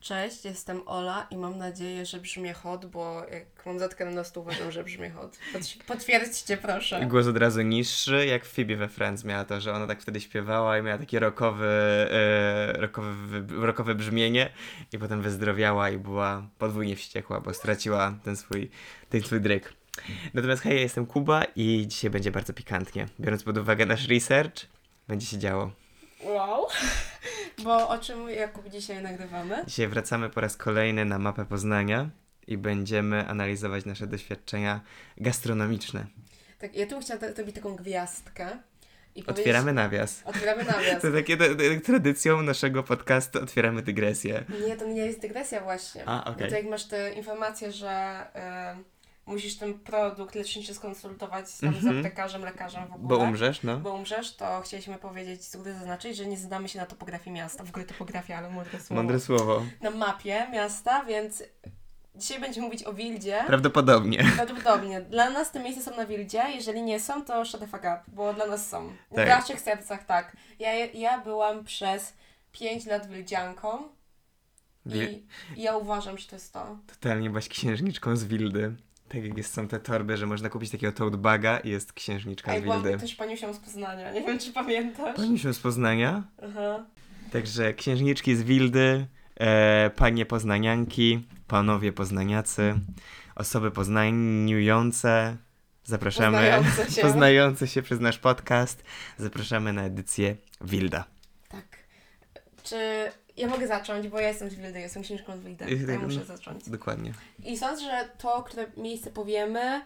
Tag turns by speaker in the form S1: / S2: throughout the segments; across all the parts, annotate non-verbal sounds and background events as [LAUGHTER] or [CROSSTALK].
S1: Cześć, jestem Ola i mam nadzieję, że brzmię hot, bo jak mam zatkę na stół, uważam, że brzmię hot. Pot- [LAUGHS] Potwierdźcie proszę.
S2: Głos od razu niższy, jak Phoebe we Friends miała to, że ona tak wtedy śpiewała i miała takie rockowy, e, rockowe, wy- rockowe brzmienie i potem wyzdrowiała i była podwójnie wściekła, bo straciła ten swój, ten swój dryk. Natomiast hej, ja jestem Kuba i dzisiaj będzie bardzo pikantnie. Biorąc pod uwagę nasz research, będzie się działo.
S1: Wow. Bo o czym Jakub dzisiaj nagrywamy?
S2: Dzisiaj wracamy po raz kolejny na mapę Poznania i będziemy analizować nasze doświadczenia gastronomiczne.
S1: Tak, ja tu bym chciała zrobić taką gwiazdkę. I
S2: Otwieramy nawias.
S1: Otwieramy nawias. [LAUGHS]
S2: To takie tradycją naszego podcastu otwieramy dygresję.
S1: Nie, to nie jest dygresja właśnie.
S2: A, okej.
S1: No to jak masz te informacje, że y, musisz ten produkt leczniczy skonsultować z, tam, z
S2: Mhm.
S1: aptekarzem, lekarzem w ogóle.
S2: Bo umrzesz, no.
S1: Bo umrzesz, to chcieliśmy powiedzieć, z góry zaznaczyć, że nie zdamy się na topografii miasta. W ogóle topografia, ale mądre słowo.
S2: Mądre słowo.
S1: Na mapie miasta, więc dzisiaj będziemy mówić o Wildzie.
S2: Prawdopodobnie.
S1: Prawdopodobnie. Dla nas te miejsca są na Wildzie, jeżeli nie są, to shut the fuck up, bo dla nas są. W
S2: Tak.
S1: naszych sercach tak. Ja, ja byłam przez 5 lat wildzianką
S2: Wil-
S1: i ja uważam, że to jest to.
S2: Totalnie byłaś księżniczką z Wildy. Tak jak jest, są te torby, że można kupić takiego tote baga i jest księżniczka
S1: A
S2: z
S1: byłam
S2: Wildy.
S1: też paniusią z Poznania, nie wiem czy pamiętasz.
S2: Paniusią z Poznania.
S1: Aha.
S2: Także księżniczki z Wildy, e, panie poznanianki, panowie poznaniacy, osoby poznaniujące. Zapraszamy.
S1: Poznające [LAUGHS] się.
S2: Poznające się przez nasz podcast. Zapraszamy na edycję Wilda.
S1: Tak. Czy ja mogę zacząć, bo ja jestem z Wildy, jestem księżniczką z Wildy. Ja muszę zacząć.
S2: Dokładnie.
S1: I sądzę, że to, które miejsce powiemy,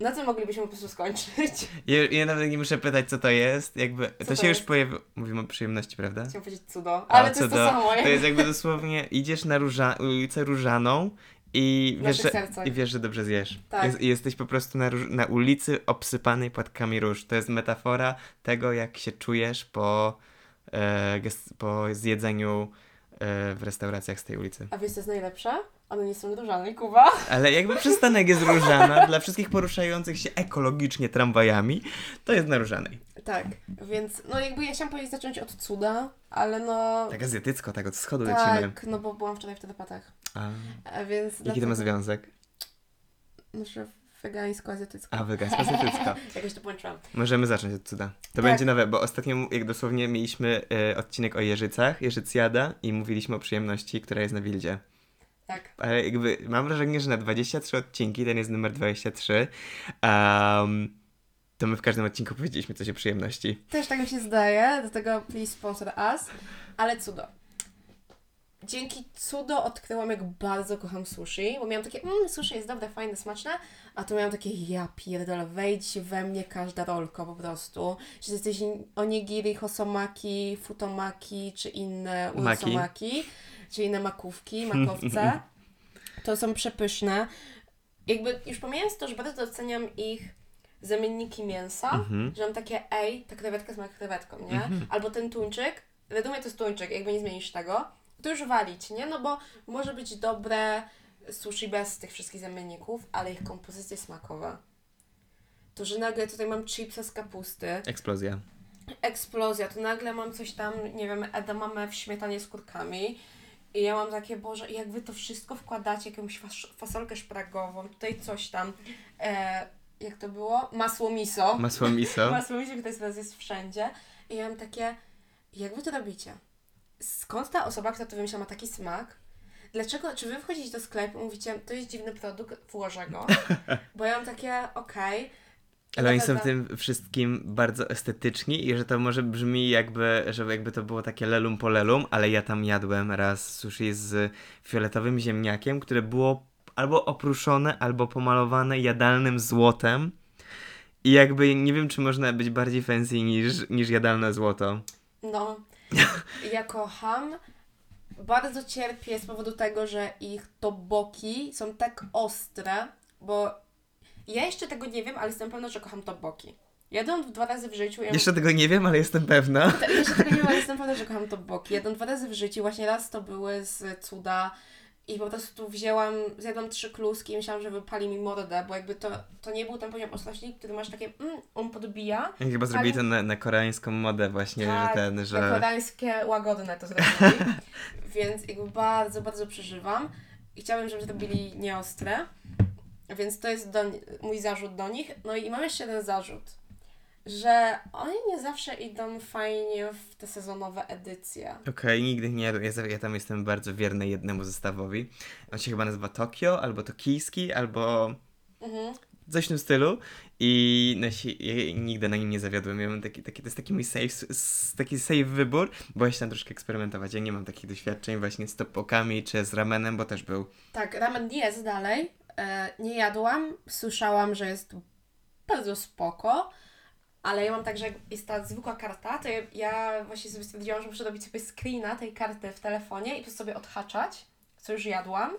S1: na tym moglibyśmy po prostu skończyć. [LAUGHS]
S2: Ja, ja nawet nie muszę pytać, co to jest. Jakby, to,
S1: to
S2: się już
S1: jest?
S2: pojawi... Mówimy o przyjemności, prawda?
S1: Chciałam powiedzieć cudo, ale
S2: A,
S1: to jest to
S2: cudo.
S1: samo.
S2: To jest jakby [LAUGHS] dosłownie, idziesz na róża, ulicę Różaną i wiesz, że, i wiesz, że dobrze zjesz.
S1: Tak.
S2: Jest, jesteś po prostu na, róż, na ulicy obsypanej płatkami róż. To jest metafora tego, jak się czujesz po, po zjedzeniu e, w restauracjach z tej ulicy.
S1: A wiesz co jest najlepsze? One nie są różane, Kuba.
S2: Ale jakby przystanek jest różana [LAUGHS] dla wszystkich poruszających się ekologicznie tramwajami, to jest na różanej.
S1: Tak, więc no jakby ja chciałam powiedzieć zacząć od cuda, ale no...
S2: Tak azjatycko, tak od schodu lecimy.
S1: tak, no bo byłam wczoraj w Tedepatach.
S2: A,
S1: A więc...
S2: jaki to ma
S1: dlatego-
S2: związek?
S1: No, że wegańsko-azjatycko.
S2: A, wegańsko azjatycko. [LAUGHS]
S1: Jakoś to połączyłam.
S2: Możemy zacząć od cuda. To
S1: Tak.
S2: będzie nowe, bo ostatnio jak dosłownie mieliśmy e, odcinek o Jeżycach, Jeżycjada i mówiliśmy o przyjemności, która jest na Wildzie.
S1: Tak.
S2: Ale jakby mam wrażenie, że na 23 odcinki, ten jest numer 23, um, to my w każdym odcinku powiedzieliśmy coś o przyjemności.
S1: Też tak mi się zdaje, do tego please sponsor us, ale cudo. Dzięki cudo odkryłam, jak bardzo kocham sushi, bo miałam takie, mmm, sushi jest dobre, fajne, smaczne, a tu miałam takie, ja pierdolę, wejdź we mnie każda rolka po prostu. Czy to jesteś onigiri, hosomaki, futomaki, czy inne
S2: Maki.
S1: urosomaki, czy inne makówki, makowce, [LAUGHS] to są przepyszne. Jakby już pomijając to, że bardzo doceniam ich zamienniki mięsa,
S2: Mhm.
S1: że mam takie, ej, ta krewetka smakuje krewetką, nie?
S2: Mhm.
S1: Albo ten tuńczyk, wiadomo to jest tuńczyk, jakby nie zmienisz tego, to już walić, nie? No bo może być dobre sushi bez tych wszystkich zamienników, ale ich kompozycja smakowa. To, że nagle tutaj mam chipsa z kapusty,
S2: Eksplozja.
S1: eksplozja, to nagle mam coś tam, nie wiem, edamame w śmietanie z kurkami i ja mam takie, Boże, jak Wy to wszystko wkładacie, jakąś fas- fasolkę szpragową, tutaj coś tam, e, jak to było? Masło miso.
S2: Masło miso. [LAUGHS]
S1: Masło miso, które teraz jest wszędzie. I ja mam takie, jak wy to robicie? Skąd ta osoba, która to wymyśla, ma taki smak? Dlaczego, czy wy wchodzicie do sklepu i mówicie, to jest dziwny produkt, włożę go? Bo ja mam takie, okej.
S2: Ale oni są w tym wszystkim bardzo estetyczni i że to może brzmi jakby, że jakby to było takie lelum po lelum, ale ja tam jadłem raz sushi z fioletowym ziemniakiem, które było albo opruszone, albo pomalowane jadalnym złotem. I jakby nie wiem, czy można być bardziej fancy niż, niż jadalne złoto.
S1: No, [LAUGHS] ja kocham. Bardzo cierpię z powodu tego, że ich to boki są tak ostre, bo ja jeszcze tego nie wiem, ale jestem pewna, że kocham to boki. Jadłam dwa razy w życiu. Ja
S2: Jeszcze tego nie wiem, ale jestem pewna.
S1: Ta- [LAUGHS] Jeszcze tego nie wiem, ale jestem [LAUGHS] pewna, że kocham to boki. Jadłam dwa razy w życiu. Właśnie raz to były z cuda I po prostu wzięłam, zjadłam trzy kluski i myślałam, że wypali mi mordę, bo jakby to, to nie był ten poziom ostrości, który masz takie, mm, on podbija.
S2: I chyba zrobili
S1: Ale-
S2: to na, na koreańską modę właśnie,
S1: Tak,
S2: że ten,
S1: Na
S2: że...
S1: koreańskie łagodne to zrobili. [LAUGHS] Więc jakby bardzo, bardzo przeżywam. I chciałabym, żeby zrobili nieostre. Więc to jest do, mój zarzut do nich. No i mam jeszcze jeden zarzut. Że oni nie zawsze idą fajnie w te sezonowe edycje.
S2: Okej, nigdy nie jadłem. Ja, ja tam jestem bardzo wierny jednemu zestawowi. On się chyba nazywa Tokio, albo Tokijski, albo
S1: Mhm.
S2: coś w tym stylu. I no, się, ja nigdy na nim nie zawiodłem. Ja mam taki, taki, to jest taki mój safe, taki safe wybór, bo ja się tam troszkę eksperymentować. Ja nie mam takich doświadczeń właśnie z topokami czy z ramenem, bo też był.
S1: Tak, ramen jest dalej. E, nie jadłam. Słyszałam, że jest bardzo spoko. Ale ja mam tak, że jak jest ta zwykła karta, to ja, ja właśnie sobie stwierdziłam, że muszę robić sobie screena tej karty w telefonie i po prostu sobie odhaczać, co już jadłam,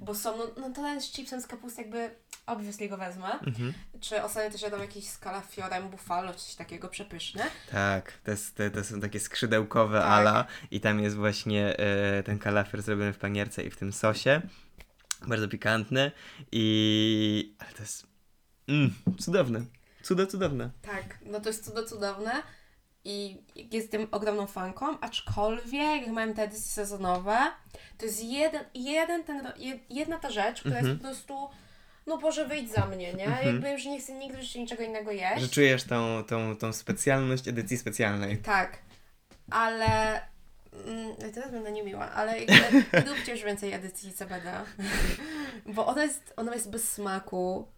S1: bo są, no, no to z chipsem z kapusty jakby obviously go wezmę.
S2: Mhm.
S1: Czy ostatnio też jadłam jakiś z kalafiorem buffalo, coś takiego przepyszne.
S2: Tak, to, jest, te, to są takie skrzydełkowe
S1: Tak.
S2: ala i tam jest właśnie e, ten kalafior zrobiony w panierce i w tym sosie. Bardzo pikantny i... ale to jest... Mm, cudowne. Cudo, cudowne.
S1: Tak, no to jest cudo cudowne i jestem ogromną fanką, aczkolwiek jak mają te edycje sezonowe, to jest jeden, jeden ten, jed- jedna ta rzecz, która
S2: Mhm.
S1: jest po prostu, no Boże, wyjdź za mnie, nie?
S2: Mhm.
S1: Jakby już nie chcę nigdy życiu niczego innego jeść.
S2: Że czujesz tą, tą, tą specjalność edycji specjalnej.
S1: Tak, ale... Mm, teraz będę niemiła, ale [LAUGHS] jakby nie róbcie już więcej edycji CBD, bo ona jest, ona jest bez smaku,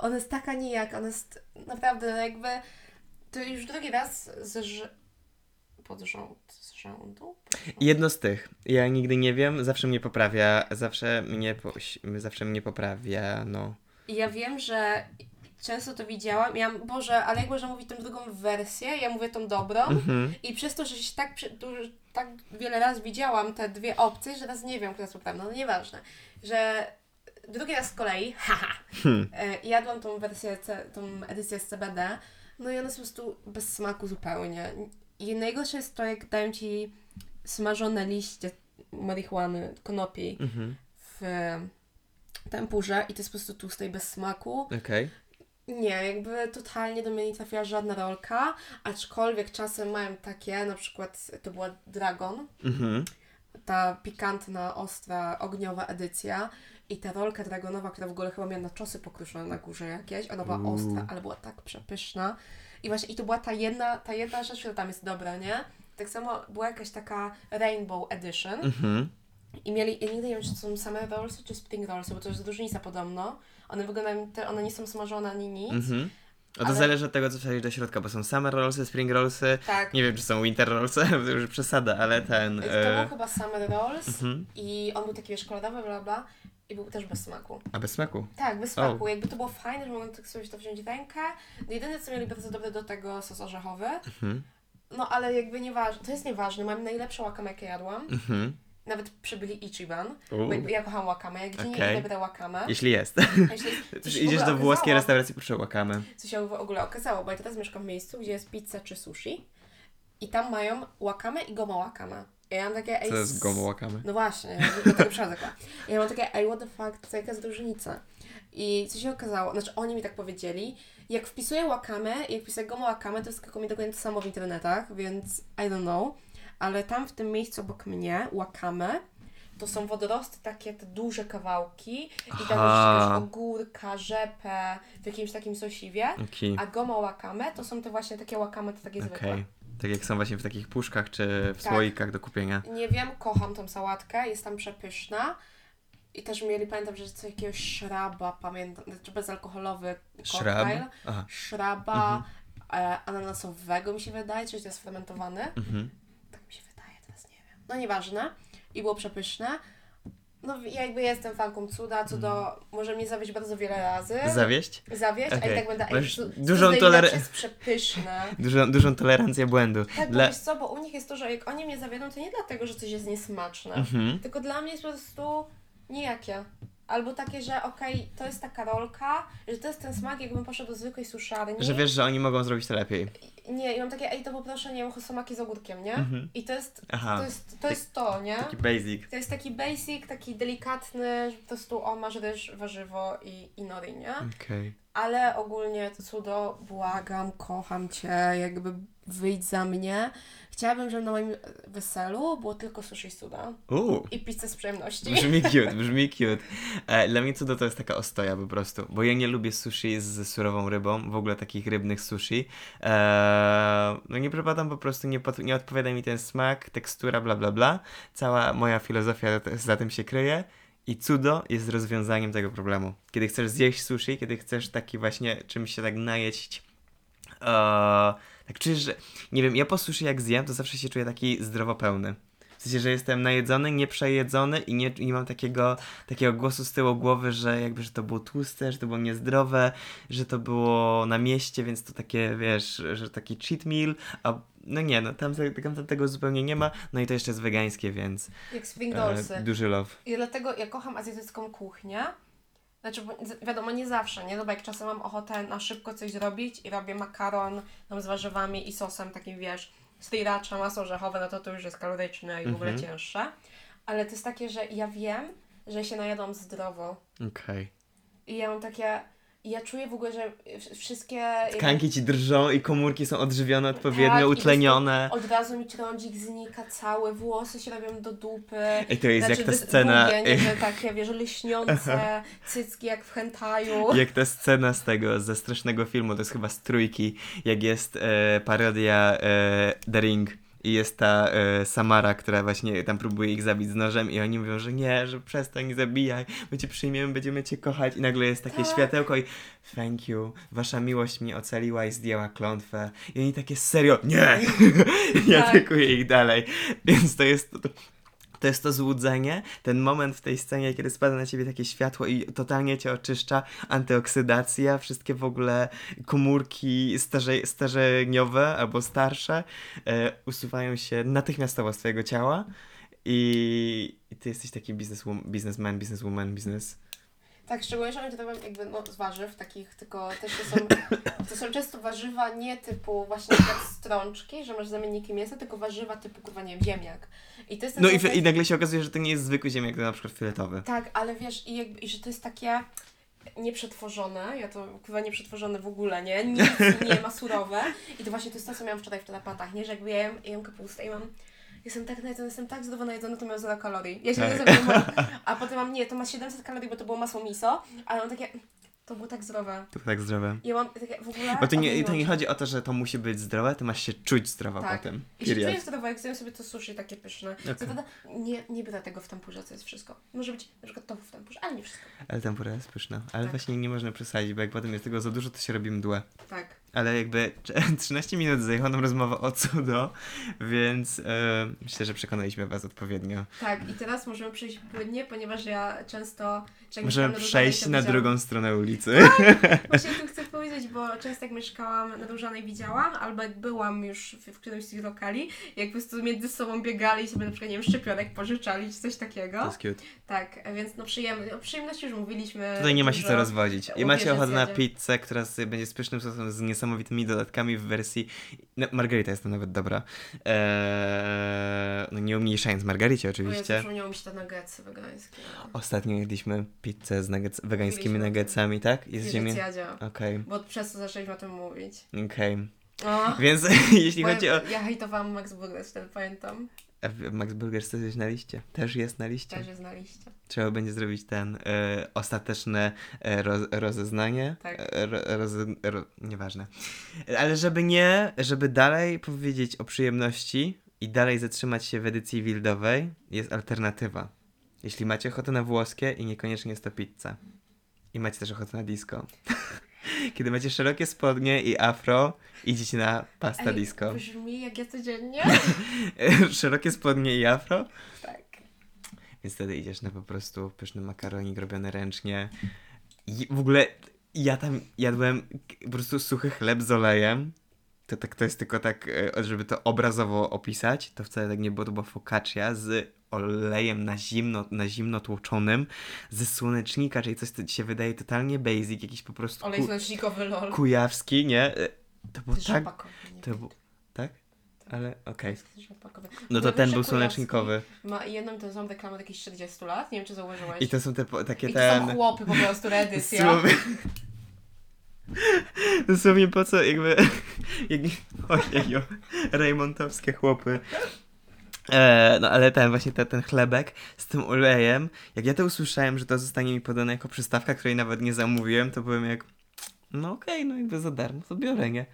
S1: ona jest taka nijak, ona jest naprawdę jakby, to już drugi raz z pod rząd, z rzędu? Pod rząd?
S2: Jedno z tych. Ja nigdy nie wiem, zawsze mnie poprawia, zawsze mnie, po, zawsze mnie poprawia, no.
S1: Ja wiem, że często to widziałam, ja, Boże, ale jak można mówić tą drugą wersję, ja mówię tą dobrą,
S2: Mhm.
S1: I przez to, że się tak, tak wiele razy widziałam te dwie opcje, że teraz nie wiem, która jest poprawna, no nieważne, że drugi raz z kolei, [LAUGHS] haha,
S2: Hmm.
S1: e, jadłam tą wersję, tą edycję z CBD, no i ona jest po prostu bez smaku zupełnie. I najgorsze jest to, jak dają Ci smażone liście marihuany, konopi
S2: Mhm.
S1: w tempurze i to jest po prostu tłuste i bez smaku.
S2: Okej.
S1: Nie, jakby totalnie do mnie nie trafiła żadna rolka, aczkolwiek czasem mają takie, na przykład to była Dragon,
S2: Mhm.
S1: ta pikantna, ostra, ogniowa edycja i ta rolka dragonowa, która w ogóle chyba miała na czosy pokruszone na górze jakieś, ona była ostra, ale była tak przepyszna i właśnie i to była ta jedna, ta jedna rzecz, która tam jest dobra, nie? Tak samo była jakaś taka Rainbow Edition
S2: Mhm.
S1: i mieli, ja nigdy nie wiem, czy to są same rollsy, czy spring rollsy, bo to jest różnica podobno. One wyglądają, te, one nie są smażone ani nic.
S2: Mhm. A to
S1: Ale-
S2: zależy od tego, co wsadzisz do środka, bo są summer rollsy, spring rollsy,
S1: Tak.
S2: nie wiem, czy są winter rollsy, [LAUGHS] to już przesada, ale ten...
S1: To
S2: E...
S1: był chyba Summer Rolls
S2: Mhm.
S1: i on był taki wiesz, kolorowy, bla bla i był też bez smaku.
S2: A bez smaku.
S1: Tak, bez smaku. Jakby to było fajne, że mogłem tak sobie to wziąć w rękę. No jedyne co mieli bardzo dobre do tego sos orzechowy.
S2: Mhm.
S1: No ale jakby nieważne, to jest nieważne, mam najlepsze wakame jakie jadłam.
S2: Mhm.
S1: Nawet przybyli Ichiban,
S2: Uuu.
S1: bo ja kocham wakame, jak gdzie nie idę będę wakame.
S2: Jeśli jest.
S1: Jeśli
S2: Przecież [LAUGHS]
S1: w
S2: idziesz do włoskiej restauracji, proszę łakamy.
S1: Co się w ogóle okazało, bo ja teraz mieszkam w miejscu, gdzie jest pizza czy sushi i tam mają wakame i goma wakame. I ja mam takie,
S2: Co jest gomu łakamy?
S1: No właśnie, do tego przychodzę. [LAUGHS] Ja mam takie, ej, what the fuck, co jaka jest różnica? I co się okazało, znaczy oni mi tak powiedzieli, jak wpisuję wakame, jak wpisuję gomo wakame, to skakuje mi dokładnie to samo w internetach, więc I don't know. Ale tam w tym miejscu obok mnie, wakame, to są wodorosty takie, te duże kawałki i tam jest jakiegoś ogórka, rzepę w jakimś takim sosiwie,
S2: Okej.
S1: a gomo wakame to są te właśnie takie wakame, to takie
S2: Okej.
S1: zwykłe.
S2: Tak jak są właśnie w takich puszkach czy w
S1: Tak.
S2: słoikach do kupienia.
S1: Nie wiem, kocham tą sałatkę, jest tam przepyszna. I też mieli, pamiętam, że co jakiegoś szraba, pamiętam, znaczy bezalkoholowy
S2: Szrab?
S1: koktajl.
S2: Aha.
S1: Szraba e, ananasowego mi się wydaje, czy to jest fermentowany.
S2: Mhm.
S1: Tak mi się wydaje, teraz nie wiem. No nieważne. I było przepyszne. No ja jakby jestem fanką cuda, cudo może mnie zawieść bardzo wiele razy.
S2: Zawieść?
S1: zawieść, a
S2: Okej.
S1: i tak będę, ej,
S2: Masz dużą toler-
S1: jest przepyszne. [LAUGHS]
S2: Dużą, dużą tolerancję błędu.
S1: Tak, bo
S2: Dla...
S1: wiesz co, bo u nich jest to, że jak oni mnie zawiodą, to nie dlatego, że coś jest niesmaczne.
S2: Mhm.
S1: Tylko dla mnie jest po prostu nijakie. Albo takie, że okej, to jest taka rolka, że to jest ten smak, jakbym poszedł do zwykłej suszarni.
S2: Że wiesz, że oni mogą zrobić to lepiej.
S1: Nie, i mam takie, ej, to poproszę, nie wiem, hosomaki z ogórkiem, nie?
S2: Mhm.
S1: I to jest,
S2: Aha,
S1: to jest, to jest to, nie?
S2: taki basic.
S1: To jest taki basic, taki delikatny, że po prostu o, masz ryż, warzywo i, i nori, nie?
S2: Okej.
S1: Ale ogólnie cudo, błagam, kocham Cię, jakby wyjdź za mnie. Chciałabym, żeby na moim weselu było tylko sushi z cuda
S2: Uuu.
S1: i pizza z przyjemności.
S2: Brzmi [LAUGHS] cute, brzmi cute. E, dla mnie cudo to jest taka ostoja po prostu, bo ja nie lubię sushi z surową rybą, w ogóle takich rybnych sushi. E, no nie przepadam po prostu, nie, pot- nie odpowiada mi ten smak, tekstura, bla bla bla. Cała moja filozofia za tym się kryje. I cudo jest rozwiązaniem tego problemu. Kiedy chcesz zjeść sushi, kiedy chcesz taki właśnie czymś się tak najeść, e, tak czujesz, że, nie wiem, ja po sushi jak zjem, to zawsze się czuję taki zdrowo pełny. W sensie, że jestem najedzony, nieprzejedzony i nie, nie mam takiego, takiego głosu z tyłu głowy, że jakby, że to było tłuste, że to było niezdrowe, że to było na mieście, więc to takie, wiesz, że taki cheat meal, a no nie, no tam, tam, tam tego zupełnie nie ma, no i to jeszcze jest wegańskie, więc
S1: Jak spring rollsy.
S2: e, duży love.
S1: I dlatego ja kocham azjatycką kuchnię. Znaczy, wiadomo, nie zawsze, nie? No bo jak czasem mam ochotę na szybko coś zrobić i robię makaron tam z warzywami i sosem takim, wiesz, sriracha, masło orzechowe, no to to już jest kaloryczne i w ogóle
S2: Mhm.
S1: cięższe. Ale to jest takie, że ja wiem, że się najadłam zdrowo.
S2: Okej.
S1: I ja mam takie... i Ja czuję w ogóle, że wszystkie...
S2: Tkanki ci drżą i komórki są odżywione odpowiednio,
S1: Tak, i
S2: utlenione.
S1: Od razu mi trądzik znika cały, włosy się robią do dupy.
S2: Ej, to jest
S1: Znaczy,
S2: jak ta scena...
S1: Długie, nie, takie, wiesz, lśniące, [LAUGHS] cycki jak w hentaju.
S2: Jak ta scena z tego, ze strasznego filmu, to jest chyba z trójki, jak jest e, parodia e, The Ring i jest ta e, Samara, która właśnie tam próbuje ich zabić z nożem i oni mówią, że nie, że przestań, zabijaj, my cię przyjmiemy, będziemy cię kochać. I nagle jest takie
S1: Tak.
S2: światełko i thank you, wasza miłość mnie ocaliła i zdjęła klątwę. I oni takie serio, nie, [LAUGHS] i
S1: Tak.
S2: atakuje ich dalej, więc to jest... To, to jest to złudzenie, ten moment w tej scenie, kiedy spada na ciebie takie światło i totalnie cię oczyszcza, antyoksydacja, wszystkie w ogóle komórki starze, starzeniowe albo starsze e, usuwają się natychmiastowo z twojego ciała i, i ty jesteś taki bizneswom- biznesman, bizneswoman, biznes.
S1: Tak, szczególnie, że oni to robią jakby no, z warzyw takich, tylko też to są, [COUGHS] to są często warzywa nie typu właśnie tak strączki, że masz zamienniki mięsa, tylko warzywa typu, kurwa, nie wiem, ziemniak. I to jest
S2: No i,
S1: sam-
S2: i nagle się okazuje, że to nie jest zwykły ziemniak, to na przykład filetowy.
S1: Tak, ale wiesz, i, jakby, i że to jest takie nieprzetworzone, ja to chyba nieprzetworzone w ogóle, nie? Nic nie ma surowe. I to właśnie to jest to, co miałam wczoraj w telepatach, nie? Że jakby jem, jem kapustę i mam... Jestem tak najedzona, jestem tak zdrowo najedzona, to miał 0 kalorii. Ja się
S2: Tak.
S1: nie zapomniałam. [LAUGHS] A potem mam, nie, to ma 700 kalorii, bo to było masło miso, ale mam takie, to było tak zdrowe.
S2: To tak zdrowe.
S1: I ja mam takie w ogóle...
S2: Bo to nie, to nie chodzi o to, że to musi być zdrowe, ty masz się czuć zdrowo
S1: Tak.
S2: potem.
S1: I się czuję zdrowo, jak zjem sobie to sushi takie pyszne.
S2: Okej.
S1: Co prawda nie, nie biorę tego w tempurze, co jest wszystko. Może być na przykład tofu w tempurze, ale nie wszystko.
S2: Ale tempura jest pyszna. Ale
S1: Tak.
S2: właśnie nie można przesadzić, bo jak potem jest tego za dużo, to się robi mdłe.
S1: Tak.
S2: Ale jakby 13 [LAUGHS] minut zajęła nam rozmowa o cudo, więc e, myślę, że przekonaliśmy was odpowiednio.
S1: Tak, i teraz możemy przejść płynnie, ponieważ ja często...
S2: Możemy przejść na
S1: widziałam-
S2: drugą stronę ulicy. [LAUGHS]
S1: Właśnie o tym chcę powiedzieć, bo często jak mieszkałam na Różanej widziałam, albo jak byłam już w, w którymś z tych lokali, jak po prostu między sobą biegali i sobie na przykład, nie wiem, szczypionek pożyczali, czy coś takiego.
S2: To jest cute.
S1: Tak, więc no przyjemny, o przyjemności już mówiliśmy.
S2: Tutaj nie ma się co rozwodzić. I macie ochotę na pizzę, która będzie z pysznym sosem, z niesamowitymi dodatkami w wersji... No, margarita jest tam nawet dobra. Eee, no nie umniejszając margaricie oczywiście.
S1: przypomniało mi się te nuggetsy wegańskie.
S2: Ostatnio jedliśmy pizzę z nuggets, wegańskimi nuggetsami, tak? I z ziemi...
S1: Zjadzie.
S2: Okej,
S1: Bo przez to zaczęliśmy o tym mówić.
S2: okej.
S1: O,
S2: Więc [LAUGHS] jeśli chodzi o...
S1: ja, hejtowałam Max Burger, wtedy pamiętam.
S2: Max Burger chce coś na liście? Też jest na liście.
S1: Też je znaliście.
S2: Trzeba będzie zrobić ten e, ostateczne e, roz, rozeznanie.
S1: Tak.
S2: E, ro, roze, ro, nieważne. Ale żeby nie, żeby dalej powiedzieć o przyjemności i dalej zatrzymać się w edycji wildowej, jest alternatywa. Jeśli macie ochotę na włoskie i niekoniecznie jest to pizza. I macie też ochotę na disco. [LAUGHS] Kiedy macie szerokie spodnie i afro, idziecie na pasta
S1: Ej,
S2: disco.
S1: Brzmi jak ja codziennie. [LAUGHS]
S2: szerokie spodnie i afro,
S1: tak.
S2: Więc wtedy idziesz na po prostu pyszny makaronik robiony ręcznie. I w ogóle ja tam jadłem po prostu suchy chleb z olejem. To, tak, to jest tylko tak, e, żeby to obrazowo opisać. To wcale tak nie było, to była focaccia z olejem na zimno, na zimno tłoczonym ze słonecznika, czyli coś, co ci się wydaje totalnie basic, jakiś po prostu
S1: Olej
S2: ku,
S1: słonecznikowy lol.
S2: kujawski, nie? E, To było tak... To był... Tak? Ale okej.
S1: Rzepakowy.
S2: No to ten był słonecznikowy.
S1: Ma jedną tą samą reklamę od jakichś 40 lat, nie wiem czy zauważyłeś.
S2: I to są te takie
S1: I to
S2: ten...
S1: są chłopy po prostu, reedycja.
S2: Dosłownie. [LAUGHS] Dosłownie po co jakby... [LAUGHS] Jak... Ojeju. Rejmontowskie chłopy. E, no ale ten właśnie ten, ten chlebek z tym olejem, jak ja to usłyszałem, że to zostanie mi podane jako przystawka, której nawet nie zamówiłem, to byłem jak, no okej, no jakby za darmo, to biorę, nie?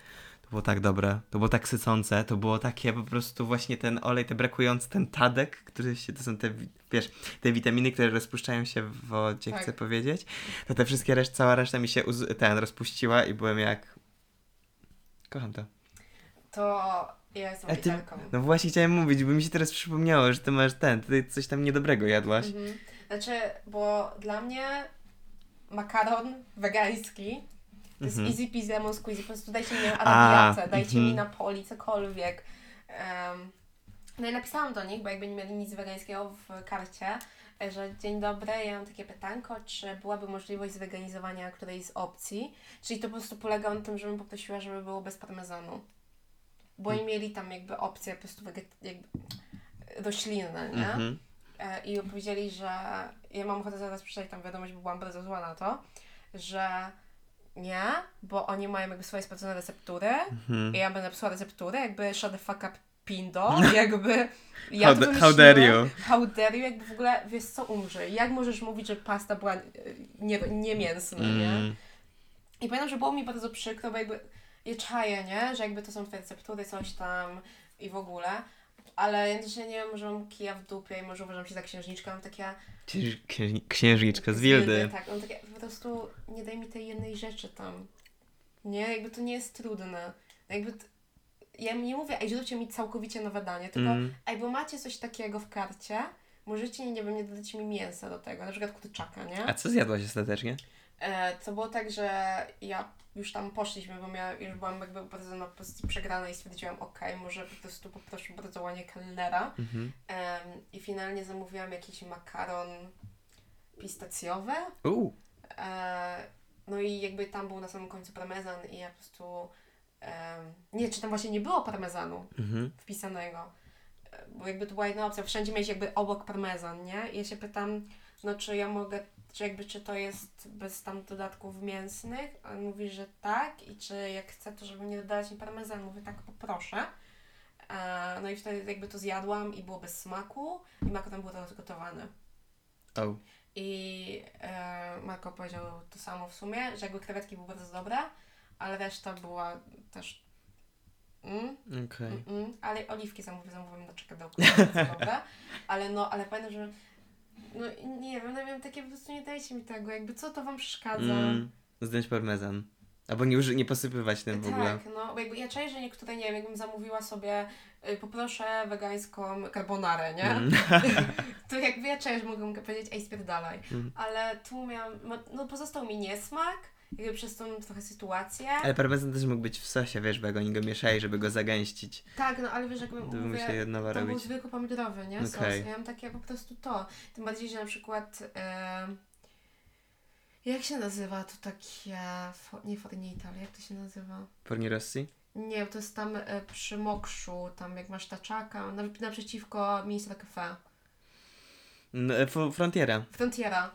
S2: To było tak dobre, to było tak sycące, to było takie po prostu właśnie ten olej, te brakujący, ten tadek, który się, to są te, wi- wiesz, te witaminy, które rozpuszczają się w wodzie,
S1: Tak.
S2: chcę powiedzieć, to te wszystkie reszt, cała reszta mi się ten rozpuściła i byłem jak, kocham to.
S1: To ja jestem
S2: A ty-. No właśnie chciałem mówić, bo mi się teraz przypomniało, że ty masz ten, ty coś tam niedobrego jadłaś.
S1: Mhm. Znaczy, bo dla mnie makaron wegański to jest
S2: Mhm.
S1: easy peasy lemon squeezy. Po prostu dajcie mi arabiatę, dajcie
S2: mhm.
S1: mi napoli, cokolwiek. Em, no i napisałam do nich, bo jakby nie mieli nic wegańskiego w karcie, że dzień dobry, ja mam takie pytanko, czy byłaby możliwość zweganizowania którejś z opcji. Czyli to po prostu polega na tym, żebym poprosiła, żeby było bez parmezanu. Bo oni mieli tam jakby opcje po prostu jakby roślinne, nie?
S2: Mhm.
S1: E, i powiedzieli, że ja mam ochotę zaraz przeczytać tam wiadomość, bo byłam bardzo zła na to, że nie, bo oni mają jakby swoje sprawdzone receptury
S2: Mhm.
S1: i ja będę psuła receptury, jakby shut the fuck up pindo, [LAUGHS] jakby ja
S2: How
S1: to wymyśliłam,
S2: how dare you.
S1: how dare you, jakby w ogóle, wiesz co, umrze, jak możesz mówić, że pasta była e, nie, nie mięsna, nie?
S2: Mm.
S1: I pamiętam, że było mi bardzo przykro, bo jakby je czaję, nie? Że jakby to są twoje receptury, coś tam i w ogóle. Ale jednocześnie nie wiem, może mam kija w dupie i może uważam się za księżniczkę, mam takie...
S2: Księż- księżni- Księżniczka z Wildy.
S1: Tak, mam takie, po prostu nie daj mi tej jednej rzeczy tam. Nie, jakby to nie jest trudne. Jakby t... Ja nie mówię, ej, zróbcie mi całkowicie nowe danie, tylko
S2: Mm.
S1: ej, bo macie coś takiego w karcie, możecie, nie wiem, nie dodać mi mięsa do tego, na przykład kurczaka, nie?
S2: A co zjadłaś ostatecznie?
S1: E, to było tak, że ja już tam poszliśmy, bo ja już byłam jakby bardzo na pozycji przegranej i stwierdziłam, okej, może po prostu poproszę bardzo ładnie kelnera.
S2: Mhm.
S1: Em, I finalnie zamówiłam jakiś makaron pistacjowy.
S2: Uuu.
S1: E, no i jakby tam był na samym końcu parmezan i ja po prostu... em, nie, czy tam właśnie nie było parmezanu
S2: Mhm.
S1: wpisanego. E, Bo jakby to była jedna opcja, wszędzie mieć jakby obok parmezan, nie? I ja się pytam, no czy ja mogę, czy jakby, czy to jest bez tam dodatków mięsnych? A on mówi, że tak i czy jak chcę, to żeby nie dodać mi parmezan, mówię tak, poproszę. E, no i wtedy jakby to zjadłam i było bez smaku i makaron był teraz gotowany.
S2: O.
S1: I e, Marko powiedział to samo w sumie, że jakby krewetki były bardzo dobre, ale reszta była też... Mm,
S2: Okej.
S1: Mm, mm, ale oliwki zamówię, zamówiłem na czekadełku. [LAUGHS] Ale no, ale pamiętam, że no nie wiem, no miałam takie po prostu nie dajcie mi tego, jakby co to wam przeszkadza.
S2: Mm. Zdjąć parmezan. Albo nie, uży- nie posypywać tym w ogóle.
S1: tak, no bo jakby ja czuję, że niektóre, nie wiem, jakbym zamówiła sobie, y, poproszę wegańską carbonarę, nie?
S2: Mm. [LAUGHS]
S1: To jakby ja czuję, że mogę powiedzieć, ej spierdalaj.
S2: Mm.
S1: Ale tu miałam, ma- no pozostał mi niesmak, jakby przez tą trochę sytuację.
S2: Ale parmezan też mógł być w sosie, wiesz, bo jak oni go mieszali, żeby go zagęścić.
S1: Tak, no ale wiesz, jakby
S2: To by
S1: mówię,
S2: od nowa
S1: To był
S2: robić.
S1: zwykły pomidorowy, nie? Sos.
S2: Okej.
S1: Ja mam takie po prostu to. Tym bardziej, że na przykład. Jak się nazywa to takie. Nie fornita, ale jak to się nazywa?
S2: Porni Rossi?
S1: Nie, to jest tam e, przy Mokszu, tam jak masz taczaka, na, naprzeciwko miejsca kafe.
S2: No, e, Frontiera.
S1: Frontiera.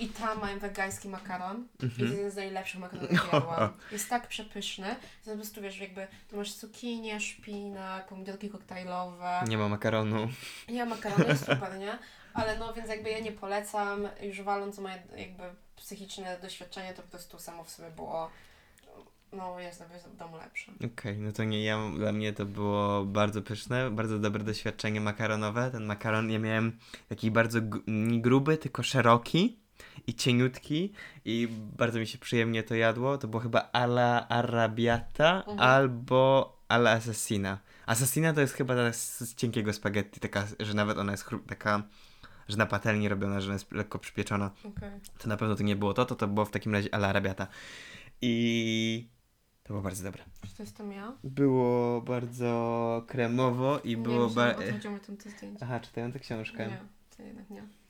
S1: I tam mają wegański makaron. I to jest
S2: Mhm.
S1: jeden z najlepszych makaronów, jakie jadłam. [LAUGHS] Jest tak przepyszny, że po prostu wiesz, jakby tu masz cukinię, szpinak, pomidorki koktajlowe.
S2: Nie ma makaronu.
S1: Nie, makaron jest [LAUGHS] super, nie? Ale no, więc jakby ja nie polecam, już waląc moje jakby psychiczne doświadczenie, to po prostu samo w sobie było, no jest w domu lepsze.
S2: Okej, no to nie ja. Dla mnie to było bardzo pyszne, bardzo dobre doświadczenie makaronowe. Ten makaron ja miałem taki bardzo nie gruby, tylko szeroki i cieniutki i bardzo mi się przyjemnie to jadło. To było chyba ala arabiata
S1: Mhm.
S2: albo ala assassina. Assassina to jest chyba z, cienkiego spaghetti, taka, że nawet ona jest taka, że na patelni robiona, że ona jest lekko przypieczona.
S1: Okej.
S2: To na pewno to nie było to, to to było w takim razie ala arabiata. I to było bardzo dobre.
S1: Czy to jestem ja?
S2: Było bardzo kremowo i było
S1: nie,
S2: bardzo...
S1: myślałam, o co chodziło mi to zdjęcie.
S2: Aha, czytałem tę książkę.
S1: Nie, to jednak nie.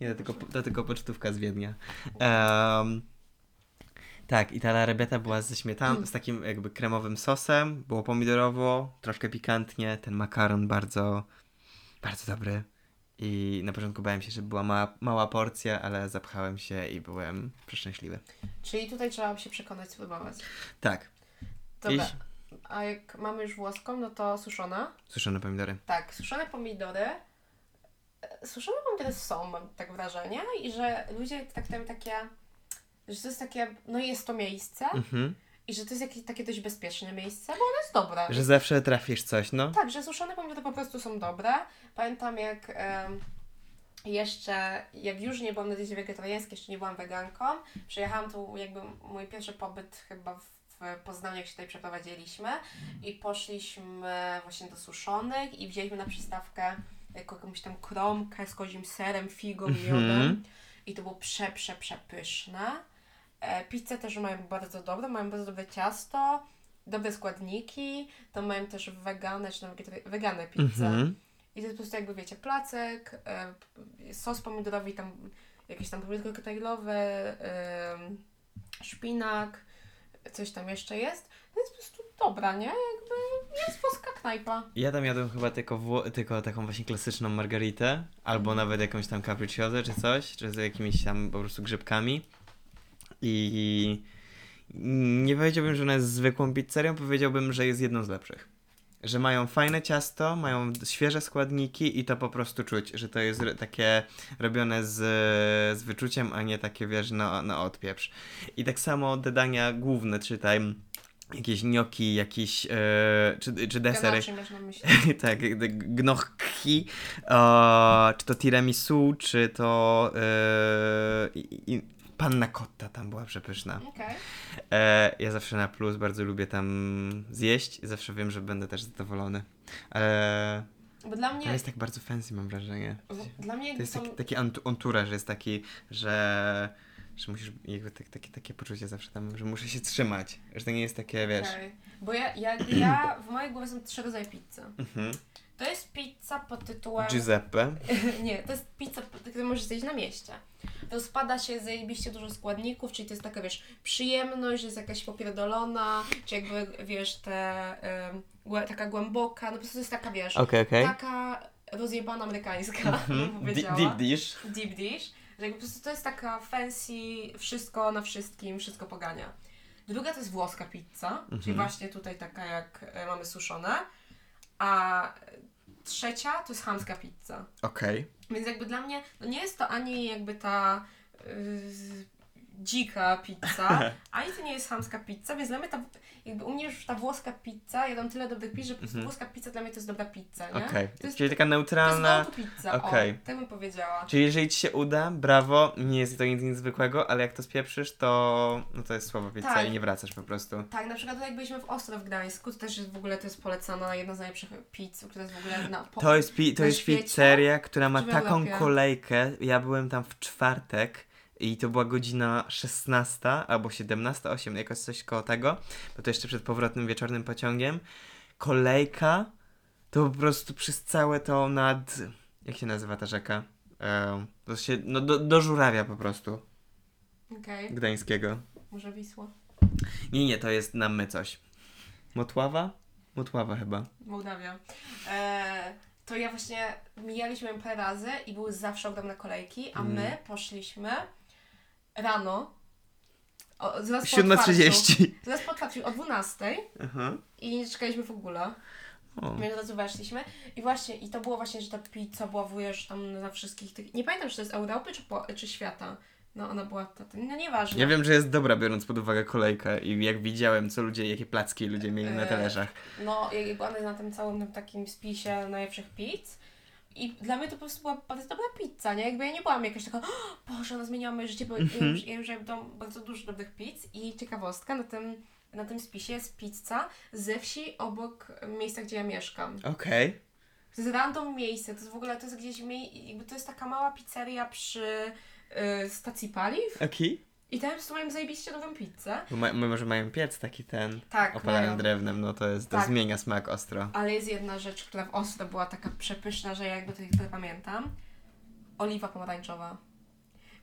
S2: Nie, to tylko, to tylko pocztówka z Wiednia. Em, Tak, i ta arrabbiata była ze śmietaną, z takim jakby kremowym sosem, było pomidorowo, troszkę pikantnie, ten makaron bardzo, bardzo dobry. I na początku bałem się, że była mała, mała porcja, ale zapchałem się i byłem przeszczęśliwy.
S1: Czyli tutaj trzeba się przekonać, spróbować.
S2: Tak,
S1: Dobra.
S2: Iść.
S1: A jak mamy już włoską, no to suszona.
S2: suszone pomidory.
S1: Tak, suszone pomidory. E, Suszone pomidory są, mam tak wrażenie, i że ludzie traktują takie, że to jest takie, no jest to miejsce
S2: Mhm.
S1: i że to jest jakieś takie dość bezpieczne miejsce, bo ono jest dobre.
S2: Że zawsze trafisz coś, no.
S1: Tak, że suszone pomidory po prostu są dobre. Pamiętam jak em, jeszcze, jak już nie byłam na diecie wegetariańskiej, jeszcze nie byłam weganką, przyjechałam tu jakby mój pierwszy pobyt chyba w, w Poznaniu, jak się tutaj przeprowadziliśmy i poszliśmy właśnie do suszonych i wzięliśmy na przystawkę jakąś tam kromkę z kozim serem, figą, miodem
S2: Mhm.
S1: i to było prze, prze, przepyszne. E, pizzę też mają bardzo dobre, mają bardzo dobre ciasto, dobre składniki, to mają też wegane, czy tam wegane pizzę.
S2: Mhm.
S1: I to jest po prostu jakby wiecie, placek, e, sos pomidorowy, i tam jakieś tam pomidorki koktajlowe, e, szpinak, coś tam jeszcze jest. To jest po prostu dobra, nie? Jakby jest włoska knajpa.
S2: Ja tam jadłem chyba tylko, wło- tylko taką właśnie klasyczną margaritę, albo nawet jakąś tam capricciosę czy coś, czy z jakimiś tam po prostu grzybkami. I nie powiedziałbym, że ona jest zwykłą pizzerią, powiedziałbym, że jest jedną z lepszych. Że mają fajne ciasto, mają świeże składniki i to po prostu czuć, że to jest takie robione z, z wyczuciem, a nie takie, wiesz, na, na odpieprz. I tak samo te dania główne, czytaj jakieś gnocchi, jakiś, e, czy, czy deser,
S1: Ganache masz na myśli. [LAUGHS]
S2: tak, gnocchi, e, czy to tiramisu, czy to e, i, panna cotta tam była przepyszna.
S1: Okej.
S2: E, ja zawsze na plus bardzo lubię tam zjeść i zawsze wiem, że będę też zadowolony. Ale
S1: Bo dla
S2: to
S1: mnie,
S2: jest tak bardzo fancy mam wrażenie.
S1: dla mnie
S2: To jest taki, taki entourage, jest taki, że, że musisz, jakby tak, takie, takie poczucie zawsze tam, że muszę się trzymać, że to nie jest takie, wiesz...
S1: Okej. Bo ja, jakby ja, w mojej głowie są trzy rodzaje pizzy.
S2: Mhm.
S1: To jest pizza pod tytułem...
S2: Giuseppe. [LAUGHS]
S1: Nie, to jest pizza, którą możesz zjeść na mieście. Rozpada się zajebiście dużo składników, czyli to jest taka, wiesz, przyjemność, jest jakaś popierdolona, czy jakby, wiesz, te, taka głęboka, no po prostu jest taka, wiesz,
S2: Okej, okej.
S1: taka rozjebana amerykańska. [LAUGHS]
S2: Di-
S1: powiedziała.
S2: Deep dish.
S1: Deep dish, że jakby po prostu to jest taka fancy, wszystko na wszystkim, wszystko pogania. Druga to jest włoska pizza, czyli
S2: Mhm.
S1: właśnie tutaj taka jak e, mamy suszone, a trzecia to jest chamska pizza.
S2: Okej.
S1: Więc jakby dla mnie, no nie jest to ani jakby ta y, dzika pizza, [LAUGHS] ani to nie jest chamska pizza, więc dla mnie ta, jakby u mnie już ta włoska pizza, ja dam tyle dobrych pizz, że po prostu
S2: Mhm.
S1: włoska pizza dla mnie to jest dobra pizza, nie?
S2: Okej.
S1: To jest,
S2: Czyli taka
S1: to jest
S2: neutralna.
S1: pizza,
S2: okej.
S1: o, tak bym powiedziała.
S2: Czyli jeżeli ci się uda, brawo, nie jest to nic niezwykłego, ale jak to spieprzysz, to no to jest słaba pizza
S1: Tak.
S2: i nie wracasz po prostu.
S1: Tak, na przykład jak byliśmy w Ostro w Gdańsku, to też jest w ogóle, to jest polecana, jedna z najlepszych pizz, która jest w ogóle na... Po,
S2: To jest, pi- to jest
S1: świecie?
S2: pizzeria, która ma taką kolejkę. Ja byłem tam w czwartek i to była godzina 16 albo 17, 8, jakoś coś koło tego, bo to jeszcze przed powrotnym wieczornym pociągiem. Kolejka to po prostu przez całe to nad... Jak się nazywa ta rzeka? E, to się, no do, do Żurawia po prostu,
S1: Okej,
S2: gdańskiego.
S1: może Wisła,
S2: Nie, nie, to jest na my coś. Motława? Motława chyba.
S1: Mołdawia. E, to ja właśnie mijaliśmy parę razy i były zawsze ogromne kolejki, a my
S2: Mm.
S1: poszliśmy rano, o, zaraz po otwarciu,
S2: 7.30.
S1: zaraz po otwarciu o 12
S2: Aha.
S1: i nie czekaliśmy w ogóle.
S2: O.
S1: My od razu weszliśmy i właśnie, i to było właśnie, że ta pizza była wiesz, tam na wszystkich tych, nie pamiętam czy to jest Europy czy, po, czy świata. No ona była, ta, no nieważne.
S2: Ja wiem, że jest dobra, biorąc pod uwagę kolejkę i jak widziałem, co ludzie, jakie placki ludzie mieli na
S1: Eee,
S2: talerzach.
S1: No, ona jest na tym całym takim spisie najlepszych pizz. I dla mnie to po prostu była bardzo dobra pizza, nie? Jakby ja nie byłam jakaś taka, "O, Boże, ona zmieniła moje życie, bo ja
S2: Mhm.
S1: już, ja już jadłam bardzo dużo dobrych pizz. I ciekawostka, na tym, na tym spisie jest pizza ze wsi obok miejsca, gdzie ja mieszkam.
S2: Okej.
S1: To jest random miejsce, to jest w ogóle, to jest gdzieś, jakby to jest taka mała pizzeria przy y, stacji paliw
S2: Okej.
S1: I tam mają zajebiście nową pizzę.
S2: Ma, może mają piec taki ten
S1: Tak,
S2: opalany
S1: mają.
S2: drewnem, no to jest, to
S1: Tak.
S2: zmienia smak ostro.
S1: Ale jest jedna rzecz, która w Ostro była taka przepyszna, że ja jakby to, to pamiętam. Oliwa pomarańczowa.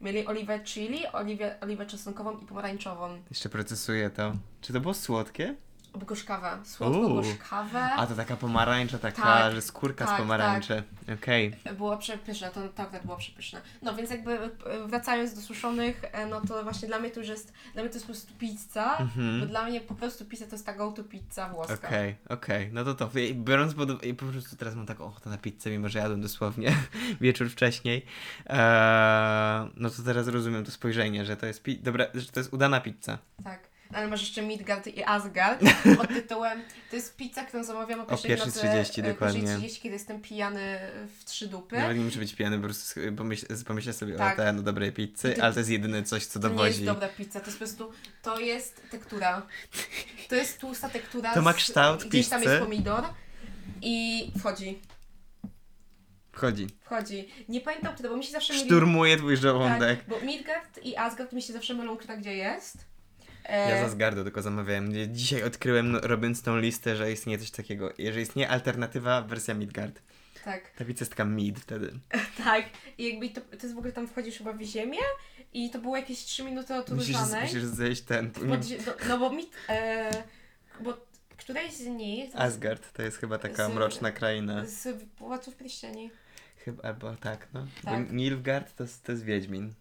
S1: Mieli oliwę chili, oliwę, oliwę czosnkową i pomarańczową.
S2: Jeszcze procesuję to. Czy to było słodkie?
S1: Gorzkawe, słodko-gorzkawe.
S2: A to taka pomarańcza, taka,
S1: Tak,
S2: że skórka
S1: tak,
S2: z pomarańczy. Okej.
S1: Było przepyszne, to tak, tak było przepyszne. No więc jakby e, wracając do suszonych, e, no to właśnie dla mnie to już jest, dla mnie to jest po prostu pizza,
S2: Mhm.
S1: bo dla mnie po prostu pizza to jest ta go-to pizza włoska.
S2: Okej, okej, no to to. Biorąc pod uwagę, po prostu teraz mam taką ochotę na pizzę, mimo że jadłem dosłownie [LAUGHS] wieczór wcześniej. Eee, no to teraz rozumiem to spojrzenie, że to jest pi- dobra, że to jest udana pizza.
S1: Tak. Ale masz jeszcze Midgard i Asgard [LAUGHS] pod tytułem To jest pizza, którą zamawiam o pierwszej
S2: pierwszej
S1: nocy,
S2: 30
S1: e,
S2: dokładnie.
S1: pierwszej 30, kiedy jestem pijany w trzy dupy.
S2: Nawet nie muszę być pijany, po prostu pomyśl, pomyślę sobie
S1: Tak.
S2: o ten, o dobrej pizzy,
S1: Ty-
S2: ale to jest jedyne coś, co
S1: To nie jest
S2: dowodzi.
S1: dobra pizza, to jest po prostu, to jest tektura. To jest tłusta tektura.
S2: To ma
S1: z-
S2: kształt
S1: Gdzieś tam
S2: pizzy.
S1: jest pomidor i wchodzi,
S2: Wchodzi.
S1: wchodzi. Nie pamiętam kiedy, bo mi się zawsze myli...
S2: Szturmuje twój żołądek.
S1: Tak, bo Midgard i Asgard mi się zawsze mylą, kto gdzie jest. E,
S2: Ja za zgardo tylko zamawiałem. Dzisiaj odkryłem, no, robiąc tą listę, że istnieje coś takiego. Że istnieje alternatywa wersja Midgard.
S1: Tak,
S2: Ta pizza jest taka mid wtedy. [LAUGHS]
S1: tak. I jakby to, to jest w ogóle tam wchodzisz chyba w ziemię i to było jakieś 3 minuty od
S2: Musisz, musisz zejść ten.
S1: Pod, no, no bo mit, e, bo któreś z nich
S2: Asgard to jest chyba taka
S1: Z-
S2: mroczna kraina.
S1: z Władców Pierścieni.
S2: Chyba, albo tak, no.
S1: Tak.
S2: Nilfgaard to, to jest Wiedźmin.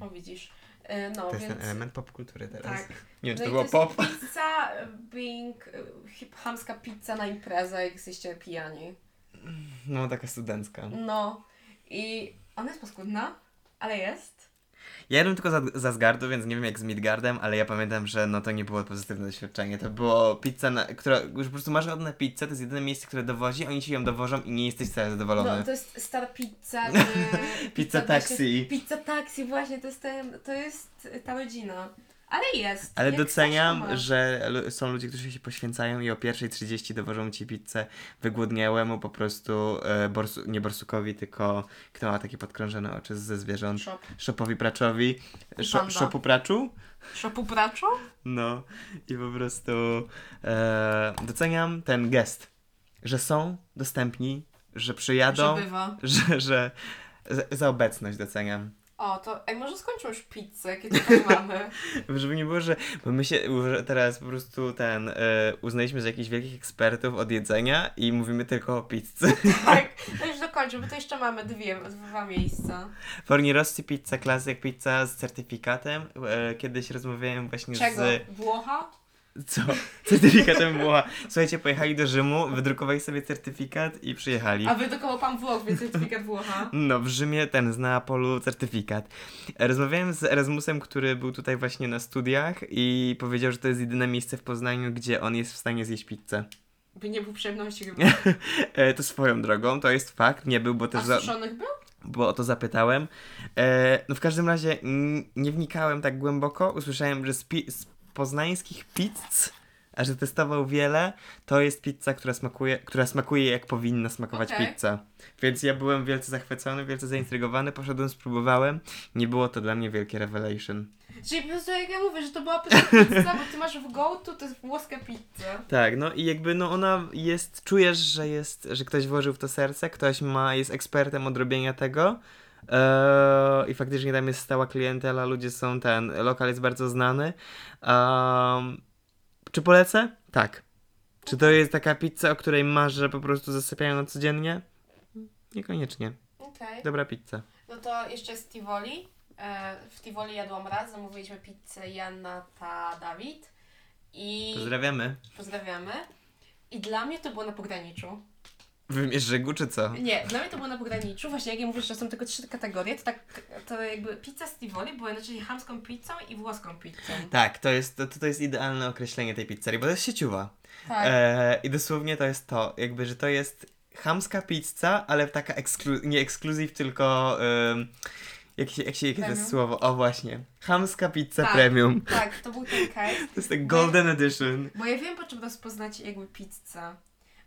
S1: O widzisz. E, no
S2: To jest
S1: więc...
S2: ten element popkultury teraz.
S1: Tak. [LAUGHS]
S2: Nie wiem, czy
S1: No
S2: to było
S1: jest
S2: pop.
S1: Pizza, being e, chamska pizza na imprezę, jak jesteście pijani.
S2: No, taka studencka.
S1: No. I ona jest paskudna, ale jest.
S2: Ja jadłem tylko za, za Asgardu, więc nie wiem jak z Midgardem, ale ja pamiętam, że no to nie było pozytywne doświadczenie. To było pizza, na, która już po prostu masz ochotę pizzę, to jest jedyne miejsce, które dowozi, oni ci ją dowożą i nie jesteś wcale zadowolony.
S1: No, to jest star pizza, [LAUGHS] czy...
S2: Pizza
S1: właśnie-
S2: taxi.
S1: Pizza taxi, właśnie, to jest, ten, to jest ta rodzina. Ale jest.
S2: Ale doceniam,
S1: chcesz,
S2: że są ludzie, którzy się poświęcają i o pierwszej 30 dowożą ci pizzę wygłodniałemu po prostu e, borsu, nie borsukowi, tylko kto ma takie podkrążone oczy ze zwierząt. Szopowi praczowi. Szopu praczu?
S1: Shopu praczo?
S2: No. I po prostu e, doceniam ten gest, że są dostępni, że przyjadą,
S1: Że bywa.
S2: że, że za obecność doceniam.
S1: O, to ej, może skończmy już pizzę, kiedy to [LAUGHS] mamy.
S2: Żeby nie było, że bo my się że teraz po prostu ten e, uznaliśmy za jakichś wielkich ekspertów od jedzenia i mówimy tylko o pizzy. [LAUGHS]
S1: tak, [LAUGHS] to już dokończę, bo to jeszcze mamy dwie, dwa miejsca.
S2: Forni Rossi Pizza Classic Pizza z certyfikatem. E, kiedyś rozmawiałem właśnie
S1: Czego?
S2: z...
S1: Włocha?
S2: Co? Certyfikatem była. Słuchajcie, pojechali do Rzymu, wydrukowali sobie certyfikat i przyjechali.
S1: A wydokował pan Włoch, więc certyfikat Włocha.
S2: No, w Rzymie ten z Neapolu certyfikat. Rozmawiałem z Erasmusem, który był tutaj właśnie na studiach i powiedział, że to jest jedyne miejsce w Poznaniu, gdzie on jest w stanie zjeść pizzę.
S1: By nie był przyjemności chyba. [LAUGHS]
S2: E, to swoją drogą, to jest fakt, nie był, bo
S1: A
S2: też
S1: suszonych był?
S2: bo o to zapytałem. E, no w każdym razie nie wnikałem tak głęboko, usłyszałem, że z, pi- z poznańskich pizz, a że testował wiele, to jest pizza, która smakuje, która smakuje jak powinna smakować
S1: Okej.
S2: pizza. Więc ja byłem wielce zachwycony, wielce zaintrygowany, poszedłem, spróbowałem. Nie było to dla mnie wielkie revelation.
S1: Czyli po prostu jak ja mówię, że to była pizza, bo ty masz w go-to, to jest włoska pizza.
S2: Tak, no i jakby no ona jest, czujesz, że jest, że ktoś włożył w to serce, ktoś ma, jest ekspertem od robienia tego eee, i faktycznie tam jest stała klientela, ludzie są ten, lokal jest bardzo znany. Ehm, czy polecę? Tak. Czy to jest taka pizza, o której marzę po prostu zasypiając codziennie? Niekoniecznie.
S1: Okej.
S2: Dobra pizza.
S1: No to jeszcze jest Tivoli. E, w Tivoli jadłam raz, zamówiliśmy pizzę Janna, ta Dawid. I
S2: Pozdrawiamy.
S1: pozdrawiamy. I dla mnie to było na pograniczu.
S2: W Mierzygu czy co?
S1: Nie, dla mnie to było na pograniczu. Właśnie jak ja mówię, że są tylko trzy kategorie, to tak to jakby pizza z Tivoli była inaczej chamską pizzą i włoską pizzą.
S2: Tak, to jest, to, to jest idealne określenie tej pizzerii, bo to jest sieciowa.
S1: Tak.
S2: E, I dosłownie to jest to, jakby, że to jest chamska pizza, ale taka eksklu- nie ekskluzyw, tylko ym, jak się, jak się jakie to jest słowo? O właśnie. Chamska pizza
S1: Tak.
S2: premium.
S1: Tak, to był ten case. [LAUGHS]
S2: To jest tak golden edition.
S1: Bo ja wiem, po czym rozpoznać jakby pizzę.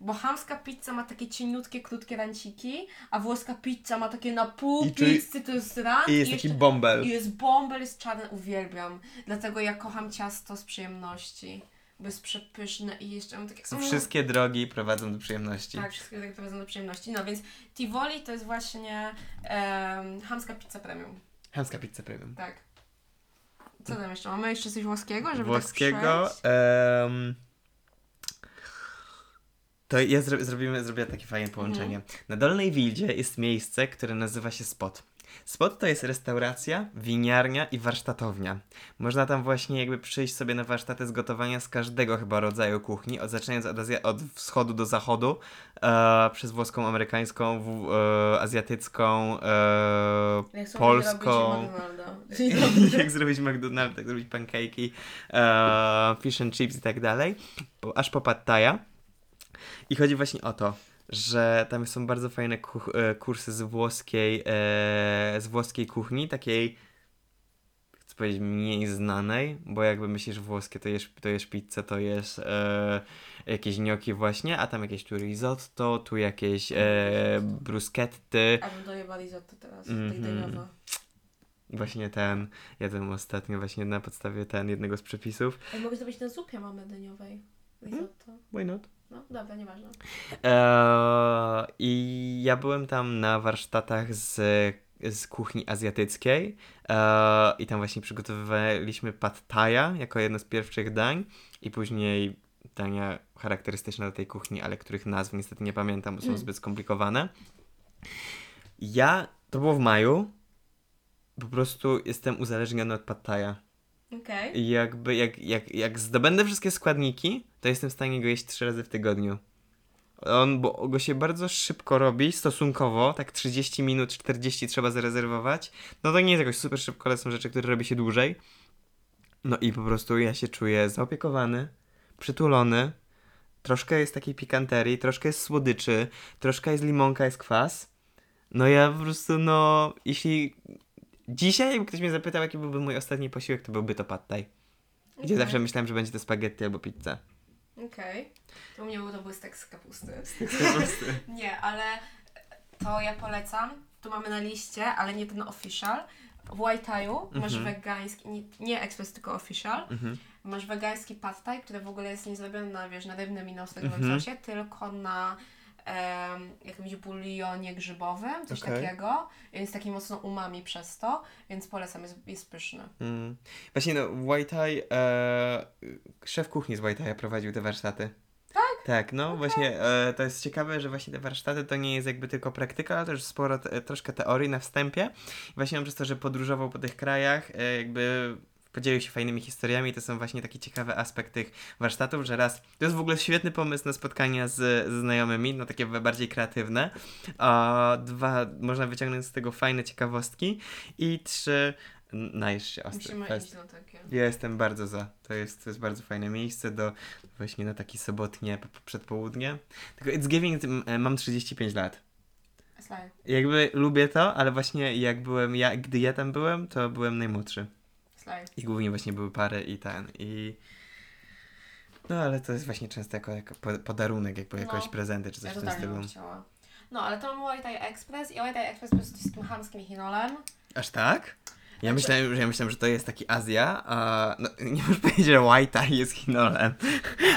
S1: Bo chamska pizza ma takie cieniutkie, krótkie ranciki, a włoska pizza ma takie na pół
S2: I
S1: pizzy, to jest rant
S2: I jest
S1: jeszcze-
S2: taki bąbel.
S1: I jest bąbel, jest czarny, uwielbiam. Dlatego ja kocham ciasto z przyjemności. Bo jest przepyszne i jeszcze mam takie...
S2: So,
S1: Mm.
S2: wszystkie drogi prowadzą do przyjemności.
S1: Tak, wszystkie tak prowadzą do przyjemności. No więc Tivoli to jest właśnie em, chamska pizza premium.
S2: Chamska pizza premium.
S1: Tak. Co tam jeszcze? Mamy jeszcze coś włoskiego, żeby
S2: Włoskiego.
S1: tak przejść?
S2: em, to ja zro zrobimy, zrobię takie fajne połączenie. Na Dolnej Wildzie jest miejsce, które nazywa się Spot. Spot to jest restauracja, winiarnia i warsztatownia. Można tam właśnie jakby przyjść sobie na warsztaty z gotowania z każdego chyba rodzaju kuchni, od, zaczynając od, Azja- od wschodu do zachodu, e, przez włoską, amerykańską, w, e, azjatycką, e,
S1: Jak sobie
S2: polską.
S1: McDonalda. [LAUGHS]
S2: jak zrobić McDonald's, jak zrobić pancake'i, e, fish and chips i tak dalej, aż po pad thai'a. I chodzi właśnie o to, że tam są bardzo fajne kuch- e, kursy z włoskiej, e, z włoskiej kuchni, takiej chcę powiedzieć mniej znanej, bo jakby myślisz włoskie, to jesz, to jesz pizzę, to jesz e, jakieś gnocchi właśnie, a tam jakieś tu risotto, tu jakieś e, bruschetty,
S1: A bym dojeba risotto teraz,
S2: Mhm.
S1: tej deniowa.
S2: Właśnie ten, jadłem ostatnio właśnie na podstawie ten jednego z przepisów.
S1: Ej, mogę zrobić na zupie mamy deniowej. Risotto.
S2: Why not?
S1: No, dobra, nieważne.
S2: Eee, I ja byłem tam na warsztatach z, z kuchni azjatyckiej eee, i tam właśnie przygotowywaliśmy pad jako jedno z pierwszych dań i później dania charakterystyczne do tej kuchni, ale których nazw niestety nie pamiętam, bo są
S1: Mm.
S2: zbyt skomplikowane. Ja, to było w maju, po prostu jestem uzależniony od pad. I jakby, jak, jak, jak zdobędę wszystkie składniki, to jestem w stanie go jeść trzy razy w tygodniu. On, bo go się bardzo szybko robi, stosunkowo, tak 30 minut, 40 trzeba zarezerwować. No to nie jest jakoś super szybko, ale są rzeczy, które robi się dłużej. No i po prostu ja się czuję zaopiekowany, przytulony. Troszkę jest takiej pikanterii, troszkę jest słodyczy, troszkę jest limonka, jest kwas. No ja po prostu, no, jeśli dzisiaj, jakby ktoś mnie zapytał, jaki byłby mój ostatni posiłek, to byłby to pad thai. Gdzie
S1: Okej.
S2: zawsze myślałem, że będzie to spaghetti albo pizza.
S1: Okej. To u mnie był to błystek z kapusty. [LAUGHS] [LAUGHS] Nie, ale to ja polecam. Tu mamy na liście, ale nie ten official. W White Thai'u masz
S2: Mhm.
S1: wegański, nie, nie express, tylko official.
S2: Mhm.
S1: Masz wegański pad thai, który w ogóle jest nie zrobiony na, wiesz, na rybnym i na
S2: Mhm.
S1: sosie, tylko na jakimś bulionie grzybowym, coś
S2: Okej.
S1: takiego. Jest taki mocno umami przez to, więc polecam, jest, jest pyszny.
S2: Mm. Właśnie no, w White Thai, e, szef kuchni z Thai prowadził te warsztaty. Tak? Tak, no właśnie e, to jest ciekawe, że właśnie te warsztaty to nie jest jakby tylko praktyka, ale też sporo, te, troszkę teorii na wstępie. I właśnie on przez to, że podróżował po tych krajach, e, jakby podzielił się fajnymi historiami, to są właśnie taki ciekawy aspekt tych warsztatów, że raz, to jest w ogóle świetny pomysł na spotkania z, z znajomymi, no takie bardziej kreatywne, a dwa, można wyciągnąć z tego fajne ciekawostki i trzy, najesz się ostry
S1: Musimy
S2: fest.
S1: iść na takie.
S2: Ja jestem bardzo za. To jest, to jest bardzo fajne miejsce do właśnie na taki sobotnie przedpołudnie. Tylko It's Giving mam 35 lat.
S1: Slaj.
S2: Jakby lubię to, ale właśnie jak byłem ja, gdy ja tam byłem, to byłem najmłodszy. I głównie właśnie były pary i ten i no ale to jest właśnie często jako, jako po- podarunek, jakby
S1: No.
S2: jakoś prezenty czy coś
S1: Ja
S2: w tym stylu.
S1: chciała. No, ale to mam White Express i White Express po prostu jest tym chamskim chinolem.
S2: Aż tak? Ja
S1: Znaczy-
S2: myślałem, że ja myślałem, że to jest taki Azja, a no, [LAUGHS] nie możesz powiedzieć, że White Thai jest Chinolem.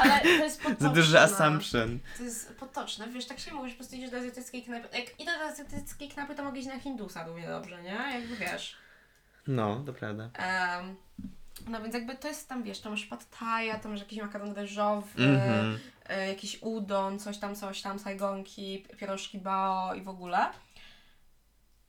S1: Ale to jest [LAUGHS] potoczne.
S2: Za duży assumption.
S1: To jest potoczne, wiesz, tak się mówisz, po prostu idziesz do azjatyckiej knajpy. Jak idę do azjatyckiej knajpy, to mogę iść na Hindusa równie dobrze, nie? Jakby wiesz.
S2: No, to prawda.
S1: Em, no więc jakby to jest tam, wiesz, tam masz pad thai, tam masz jakiś makaron ryżowy,
S2: Mhm.
S1: e, jakiś udon, coś tam, coś tam, sajgonki, pierożki bao i w ogóle.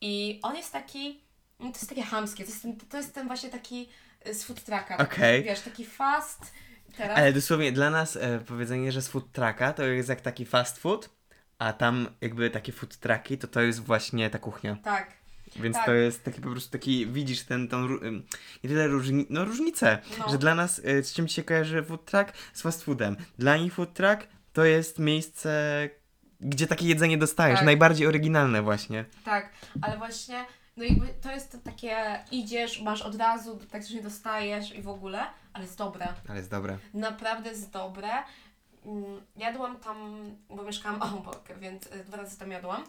S1: I on jest taki, no to jest takie hamskie, to jest ten, to jest ten właśnie taki e, z food trucka. taki,
S2: Okej.
S1: Wiesz, taki fast. Teraz
S2: Ale dosłownie dla nas e, powiedzenie, że z food trucka to jest jak taki fast food, a tam jakby takie food trucki to to jest właśnie ta kuchnia.
S1: tak.
S2: Więc
S1: Tak.
S2: to jest taki po prostu taki, widzisz ten, tą, nie tyle różni, no różnicę,
S1: No.
S2: że dla nas, y, z czym ci się kojarzy food truck? Z fast foodem. Dla nich food truck to jest miejsce, gdzie takie jedzenie dostajesz,
S1: Tak.
S2: najbardziej oryginalne właśnie.
S1: Tak, ale właśnie, no jakby to jest to takie, idziesz, masz od razu, tak nie dostajesz i w ogóle, ale jest dobre.
S2: Ale jest dobre.
S1: Naprawdę jest dobre. Mm, Jadłam tam, bo mieszkałam [LAUGHS] obok, więc y, dwa razy tam jadłam.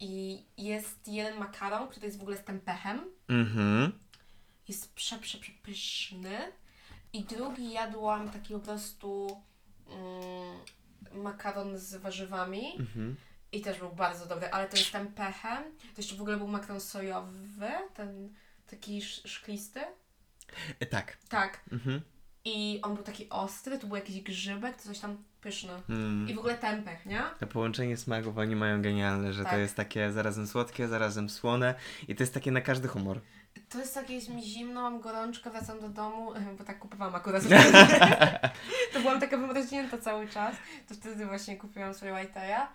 S1: I jest jeden makaron, który jest w ogóle z tempechem.
S2: Mhm.
S1: Jest prze, prze, przepyszny. I drugi jadłam taki po prostu mm, makaron z warzywami.
S2: Mhm.
S1: I też był bardzo dobry, ale to jest ten pechem. To jeszcze w ogóle był makaron sojowy, ten taki sz- szklisty.
S2: E, tak.
S1: Tak.
S2: Mhm.
S1: I on był taki ostry, tu był jakiś grzybek, to coś tam pyszne.
S2: Mm.
S1: I w ogóle ten pech, nie?
S2: To połączenie smaków oni mają genialne, że to
S1: Tak.
S2: jest takie zarazem słodkie, zarazem słone i to jest takie na każdy humor.
S1: To jest takie, jest mi zimno, mam gorączkę, wracam do domu, [LAUGHS] bo tak kupowałam akurat. [LAUGHS] [LAUGHS] to byłam taka wymroźnięta cały czas. To wtedy właśnie kupiłam sobie White'a.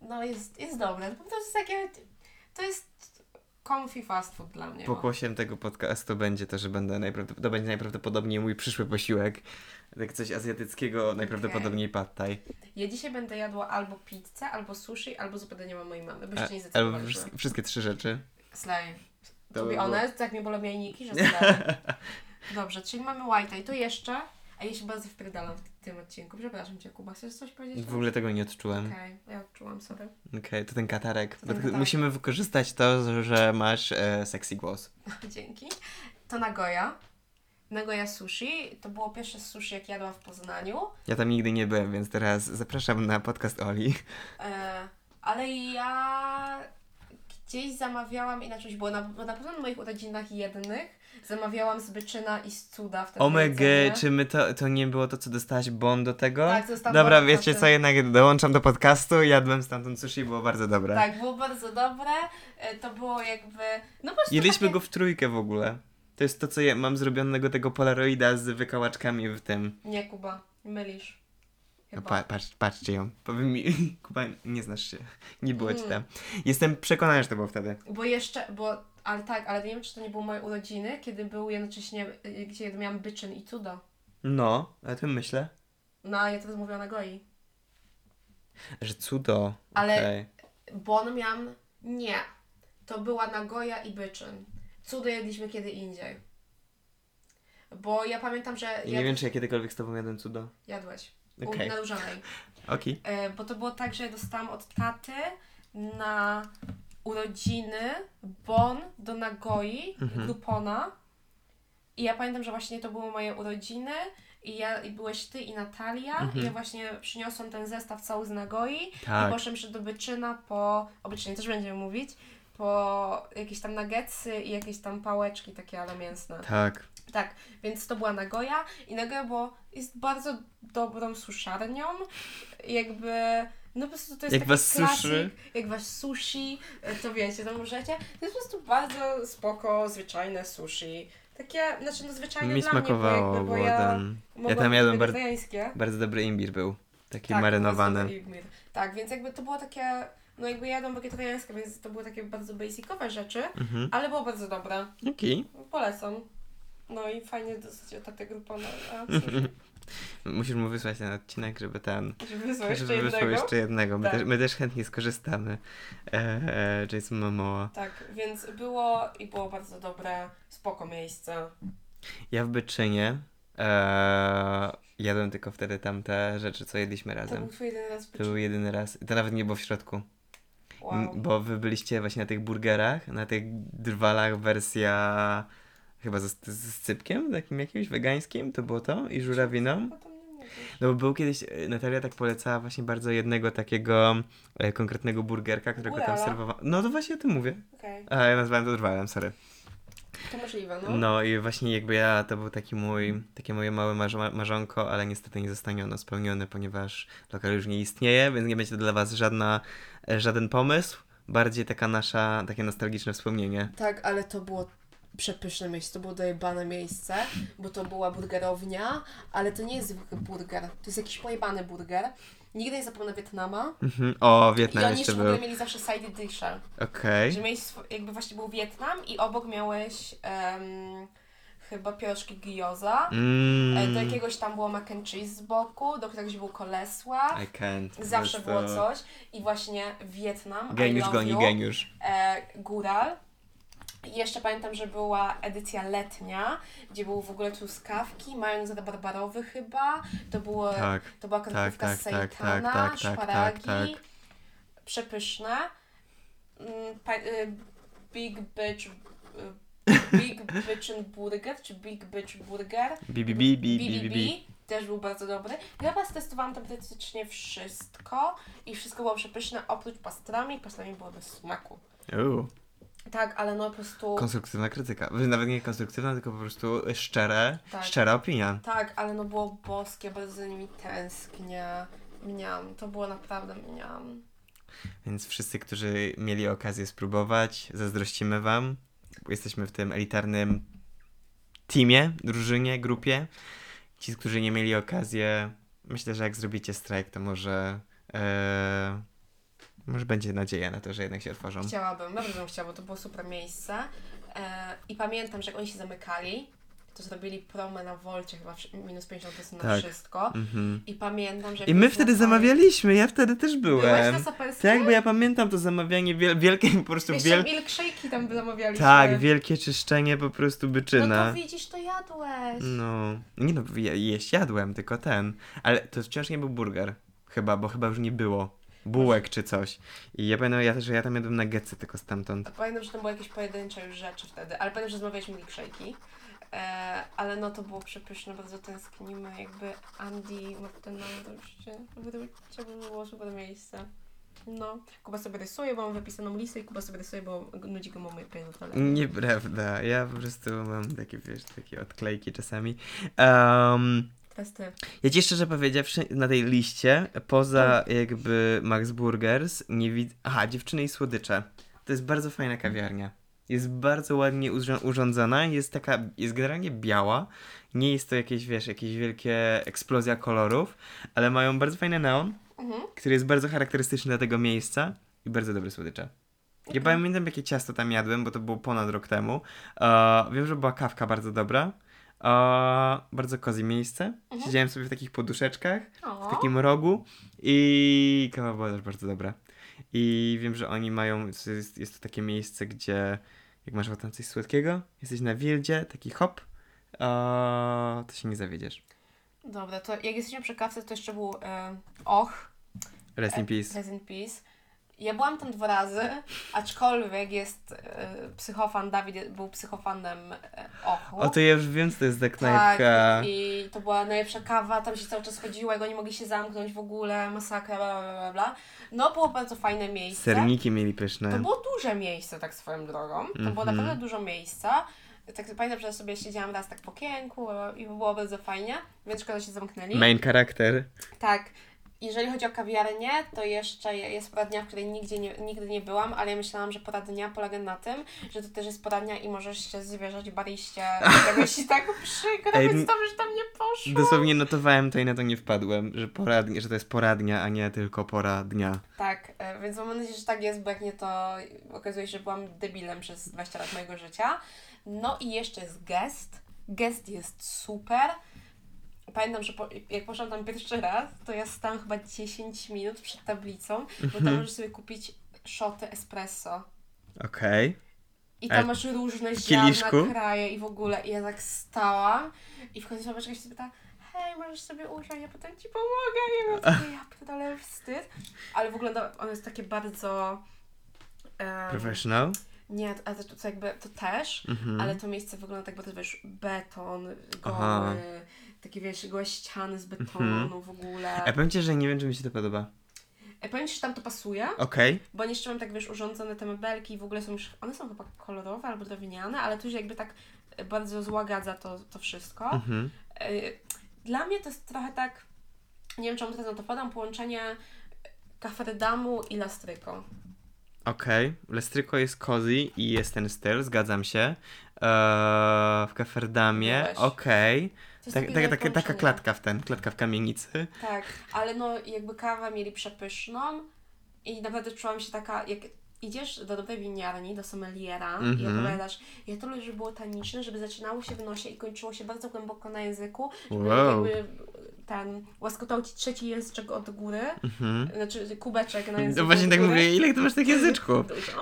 S1: No jest, jest dobre. Po prostu jest takie, to jest comfy fast food dla mnie.
S2: Pokłosiem tego podcastu będzie to, że będę najprawdopod- to będzie najprawdopodobniej mój przyszły posiłek. Tak coś azjatyckiego, najprawdopodobniej pad thai.
S1: Ja dzisiaj będę jadła albo pizzę, albo sushi, albo zupę dania mojej mamy, bo jeszcze nie
S2: Albo
S1: zdecydowaliśmy.
S2: wszystkie, wszystkie trzy rzeczy.
S1: Slay.
S2: To
S1: To
S2: by było-
S1: honest, tak mnie bolą jajniki, że [LAUGHS] slay. Dobrze, czyli mamy White'a i to jeszcze, a ja się bardzo wpierdalam w tym odcinku. Przepraszam Cię, Kuba, chcesz coś powiedzieć?
S2: W ogóle tego nie odczułem.
S1: Okej, ja odczułam sobie.
S2: Okej, to ten katarek.
S1: ten
S2: Bo
S1: katarek.
S2: Musimy wykorzystać to, że masz e, sexy głos. [LAUGHS]
S1: Dzięki. To Nagoya. Nagoya Sushi. To było pierwsze sushi, jak jadłam w Poznaniu.
S2: Ja tam nigdy nie byłem, więc teraz zapraszam na podcast Oli.
S1: E, ale ja gdzieś zamawiałam, inaczej było, na, bo na pewno na moich urodzinach jednych zamawiałam z Byczyna i z Cuda wtedy
S2: Omega,
S1: jedzenie.
S2: czy my to, to nie było to, co dostałaś bon do tego?
S1: Tak, dostałam
S2: Dobra, wiecie co, jednak dołączam do podcastu, jadłem stamtąd sushi, było bardzo dobre.
S1: Tak, było bardzo dobre. E, To było jakby... No
S2: Jedliśmy
S1: takie...
S2: go w trójkę w ogóle. To jest to, co ja mam zrobionego tego polaroida z wykałaczkami w tym.
S1: Nie, Kuba, mylisz.
S2: No, pa, patrz, patrzcie ją. Powiem mi, [LAUGHS] Kuba, nie znasz się. Nie byłeś
S1: Mm.
S2: tam. Jestem przekonany, że to było wtedy.
S1: Bo jeszcze, bo, ale tak, ale nie wiem, czy to nie były moje urodziny, kiedy był jednocześnie, y, gdzie miałam Byczyn i Cudo.
S2: No, o tym myślę.
S1: No, a ja teraz mówię o Nagoi.
S2: Że cudo.
S1: Ale-
S2: okej.
S1: Bon miałam, nie. To była Nagoya i Byczyn. Cudo jedliśmy kiedy indziej. Bo ja pamiętam, że
S2: Nie
S1: jad...
S2: wiem, czy ja kiedykolwiek z tobą jadłem cudo.
S1: jadłeś.
S2: Okej.
S1: U, na Różanej. [LAUGHS]
S2: Okej.
S1: E, bo to było tak, że ja dostałam od taty na urodziny bon do Nagoi,
S2: Mhm.
S1: I ja pamiętam, że właśnie to były moje urodziny i ja i byłeś ty i Natalia
S2: Mhm.
S1: i ja właśnie przyniosłam ten zestaw cały z Nagoi i
S2: Tak.
S1: poszłam jeszcze do Byczyna po, o Byczynie też będziemy mówić, po jakieś tam nuggetsy i jakieś tam pałeczki takie, ale mięsne.
S2: Tak.
S1: Tak, więc to była Nagoya i Nagoya było, jest bardzo dobrą suszarnią, jakby, no po prostu to jest
S2: Jak
S1: taki
S2: was
S1: klasyk,
S2: suszy.
S1: jak was sushi, e, to wiecie, to możecie, to jest po prostu bardzo spoko, zwyczajne sushi, takie, znaczy no zwyczajne
S2: Mi
S1: dla mnie, bo,
S2: smakowało,
S1: jakby, bo ja mogłam
S2: tam jadłem bardzo-. Bardzo dobry imbir był. Taki
S1: Tak,
S2: marynowany.
S1: Tak, więc jakby to było takie, no jakby jadłam wegetariańskie, więc to były takie bardzo basicowe rzeczy,
S2: Mhm.
S1: ale było bardzo dobre.
S2: Okej.
S1: Polecam. No i fajnie dosyć o tatę grupona. A cóż, [LAUGHS]
S2: Musisz mu wysłać ten odcinek, żeby ten...
S1: żeby wysłał jeszcze
S2: żeby wysłał
S1: jednego.
S2: jeszcze jednego. My,
S1: Tak.
S2: też, my też chętnie skorzystamy. E, e, Jason Momoa.
S1: Tak, więc było i było bardzo dobre, spoko miejsce.
S2: Ja w Byczynie e, jadłem tylko wtedy tamte rzeczy, co jedliśmy
S1: To
S2: razem.
S1: był twój jeden raz
S2: To był jedyny raz. To nawet nie było w środku.
S1: Wow.
S2: Bo wy byliście właśnie na tych burgerach, na tych drwalach wersja chyba z, z cypkiem, takim jakimś wegańskim, to było to i żurawiną. No bo był kiedyś, e, Natalia tak polecała właśnie bardzo jednego takiego e, konkretnego burgerka, którego tam
S1: Górala.
S2: serwowała. No to właśnie o tym mówię.
S1: Okej,
S2: A ja nazwałem to drwalem, sorry.
S1: To możliwe, no.
S2: No i właśnie jakby ja, to był taki mój, takie moje małe marzo- marzonko, ale niestety nie zostanie ono spełnione, ponieważ lokal już nie istnieje, więc nie będzie to dla was żadna, e, żaden pomysł, bardziej taka nasza, takie nostalgiczne wspomnienie.
S1: Tak, ale to było przepyszne miejsce, to było dojebane miejsce, bo to była burgerownia, ale to nie jest zwykły burger, to jest jakiś pojebany burger. Nigdy nie zapomnę Wietnama.
S2: Mhm. O,
S1: I
S2: Wietnam
S1: oni
S2: jeszcze
S1: w ogóle
S2: był.
S1: mieli zawsze side dishe.
S2: Okej.
S1: Że miałeś, swo- jakby właśnie był Wietnam i obok miałeś em, chyba pierożki gyoza.
S2: Mm.
S1: E, Do jakiegoś tam było mac and cheese z boku, do któregoś był kolesła.
S2: I can't.
S1: Zawsze było coś. I właśnie Wietnam, I
S2: Geniusz
S1: love
S2: goni
S1: you,
S2: geniusz.
S1: e, góral. I jeszcze pamiętam, że była edycja letnia, gdzie były w ogóle truskawki, mając rabarbarowy chyba. To, było,
S2: Tak.
S1: to była kremówka
S2: tak,
S1: z
S2: tak, tak,
S1: sejtana,
S2: tak, tak,
S1: szparagi. Przepyszne. Mm, y, Big Bitch... Y, Big [LAUGHS] Bitchin Burger, czy Big Bitch Burger. BBB. To też był bardzo dobry. Ja chyba stestowałam tam praktycznie wszystko i wszystko było przepyszne, oprócz pastrami. Pastrami było bez smaku.
S2: Uuu,
S1: Tak, ale no po prostu...
S2: konstruktywna krytyka. Nawet nie konstruktywna, tylko po prostu szczere,
S1: Tak.
S2: szczera opinia.
S1: Tak, ale no było boskie, bardzo za nimi tęsknię. Mniam, to było naprawdę mniam.
S2: Więc wszyscy, którzy mieli okazję spróbować, zazdrościmy Wam. Bo jesteśmy w tym elitarnym teamie, drużynie, grupie. Ci, którzy nie mieli okazję, myślę, że jak zrobicie strajk, to może. E, może będzie nadzieja na to, że jednak się otworzą.
S1: Chciałabym, bardzo bym chciała, bo to było super miejsce. E, I pamiętam, że jak oni się zamykali, to zrobili promę na Wolcie chyba minus 50% na
S2: Tak.
S1: wszystko.
S2: Mhm.
S1: I pamiętam, że...
S2: I my wtedy zamawialiśmy, ja wtedy też
S1: Byłeś
S2: byłem.
S1: na Saperskim?
S2: Tak, bo ja pamiętam to zamawianie wiel- wielkie, po prostu
S1: Jeszcze
S2: wiel...
S1: milkshake'i tam zamawialiśmy.
S2: Tak, wielkie czyszczenie po prostu
S1: No
S2: byczyna.
S1: to widzisz, to jadłeś.
S2: No, nie no, je, jeść jadłem, tylko ten. Ale to wciąż nie był burger. Chyba, bo chyba już nie było. Bułek czy coś. I ja pamiętam, ja, że ja tam jadłem nuggetsy tylko stamtąd.
S1: Pamiętam, że to były jakieś pojedyncze już rzeczy wtedy, ale pamiętam, że zamawialiśmy milkshake'i. E, ale no to było przepyszne, bardzo tęsknimy, jakby Andy McDonald wróćcie, wróćcie, bo było super miejsce. No, Kuba sobie rysuje, bo mam wypisaną listę i Kuba sobie rysuje, bo nudzi go moje pierdolę.
S2: Nieprawda, ja po prostu mam takie, wiesz, takie odklejki czasami. Um,
S1: Teraz ty.
S2: ja ci szczerze powiedziawszy, na tej liście, poza jakby Max Burgers, nie widzę... Aha, Dziewczyny i Słodycze. To jest bardzo fajna kawiarnia. Jest bardzo ładnie urząd- urządzona, jest taka, jest generalnie biała. Nie jest to jakieś, wiesz, jakieś wielkie eksplozja kolorów, ale mają bardzo fajny neon,
S1: Mhm.
S2: który jest bardzo charakterystyczny dla tego miejsca i bardzo dobre słodycze. Ja pamiętam, jakie ciasto tam jadłem, bo to było ponad rok temu. E, wiem, że była kawka bardzo dobra. E, bardzo cozy miejsce.
S1: Mhm.
S2: Siedziałem sobie w takich poduszeczkach,
S1: O,
S2: w takim rogu i kawa była też bardzo dobra. I wiem, że oni mają, jest, jest to takie miejsce, gdzie jak masz ochotę coś słodkiego, jesteś na wildzie, taki hop, e, to się nie zawiedziesz.
S1: Dobra, to jak jesteśmy przy kawce, to jeszcze był e, Och,
S2: Rest in peace.
S1: Rest in Peace. Ja byłam tam dwa razy, aczkolwiek jest e, psychofan, Dawid był psychofanem e, Ochu.
S2: O, to ja już wiem, co to jest za knajpka.
S1: Tak, i to była najlepsza kawa, tam się cały czas chodziło, jak oni mogli się zamknąć w ogóle, masakra, bla, bla, bla, bla. No, było bardzo fajne miejsce.
S2: Serniki mieli pyszne.
S1: To było duże miejsce, tak swoją drogą. To było
S2: Mhm.
S1: naprawdę dużo miejsca. Tak pamiętam, że sobie siedziałam raz tak w okienku i było bardzo fajnie, więc szkoda, że się zamknęli.
S2: Main charakter.
S1: Tak. Jeżeli chodzi o kawiarnię, to jeszcze jest pora dnia, w której nigdzie nie, nigdy nie byłam, ale ja myślałam, że pora dnia polega na tym, że to też jest pora dnia i możesz się zwierzać bariście. Ci [LAUGHS] tak przykro,
S2: Ej,
S1: więc dobrze, że tam nie poszło.
S2: Dosłownie notowałem to i na to nie wpadłem, że, pora, dnia- że to jest pora dnia, a nie tylko pora dnia.
S1: Tak, e, więc mam nadzieję, że tak jest, bo jak nie, to okazuje się, że byłam debilem przez 20 lat mojego życia. No i jeszcze jest gest. Gest jest super. Pamiętam, że po, jak poszłam tam pierwszy raz, to ja stałam chyba 10 minut przed tablicą, bo
S2: Mhm.
S1: tam możesz sobie kupić szoty espresso.
S2: Okej.
S1: I
S2: Ale
S1: tam masz różne
S2: w
S1: ziarna, kraje i w ogóle. I ja tak stałam i w końcu babeczka się pyta, hej, możesz sobie usiąść, ja potem ci pomogę. I ja mówię, ja pierdolę, wstyd. Ale wygląda, ono jest takie bardzo... em,
S2: Professional?
S1: nie, a to, to jakby, to też,
S2: Mhm.
S1: ale to miejsce wygląda tak bardzo, wiesz, beton, goły, takie, wiesz, gołe ściany z betonu
S2: Mhm.
S1: w ogóle.
S2: Ja powiem ci, że nie wiem, czy mi się to podoba.
S1: E, powiem Ci, że tam to pasuje,
S2: Okej.
S1: bo oni jeszcze mam tak, wiesz, urządzone te mebelki i w ogóle są już, one są chyba kolorowe albo drewniane, ale tu się jakby tak e, bardzo złagadza to, to wszystko.
S2: Mhm.
S1: E, Dla mnie to jest trochę tak, nie wiem czemu teraz na to podam, połączenie Cafredamu i Lastryko.
S2: Okej. Lestryko jest cozy i jest ten styl, zgadzam się. Eee, w Kaferdamie, okej.
S1: Jest
S2: Tak, tak, taka, taka klatka w ten, klatka w kamienicy.
S1: Tak, ale no jakby kawę mieli przepyszną i naprawdę czułam się taka, jak idziesz do dobrej winiarni, do sommeliera i
S2: Mhm.
S1: opowiadasz, ja to lubię, żeby było taniczne, żeby zaczynało się w nosie i kończyło się bardzo głęboko na języku, żeby
S2: Wow.
S1: jakby ten, łaskotał Ci trzeci języczek od góry,
S2: Mhm.
S1: znaczy kubeczek na języku
S2: No właśnie tak mówię, ile ty masz tak języczków? [LAUGHS]
S1: Dużo.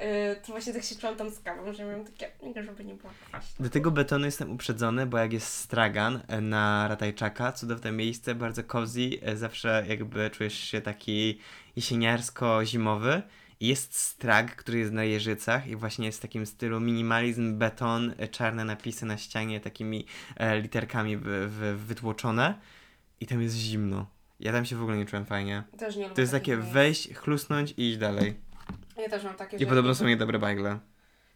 S1: Y, To właśnie tak się czułam tam z kawą, że miałam takie, żeby nie kwaśna.
S2: Do tego betonu jestem uprzedzony, bo jak jest stragan e, na Ratajczaka, cudowne miejsce, bardzo cozy, e, zawsze jakby czujesz się taki jesieniarsko-zimowy Jest strag, który jest na jeżycach i właśnie jest w takim stylu minimalizm, beton, e, czarne napisy na ścianie takimi e, literkami w, w, wytłoczone i tam jest zimno. Ja tam się w ogóle nie czułem fajnie.
S1: Też nie lubię
S2: To jest takie
S1: miejsc.
S2: wejść, chlusnąć i iść dalej.
S1: Ja też mam takie,
S2: I podobno są niedobre bagle.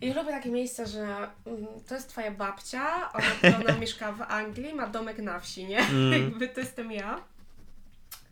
S1: I lubię takie miejsca, że mm, to jest twoja babcia, ona, [LAUGHS] ona mieszka w Anglii, ma domek na wsi, nie?
S2: Mm. [LAUGHS]
S1: Jakby to jestem ja.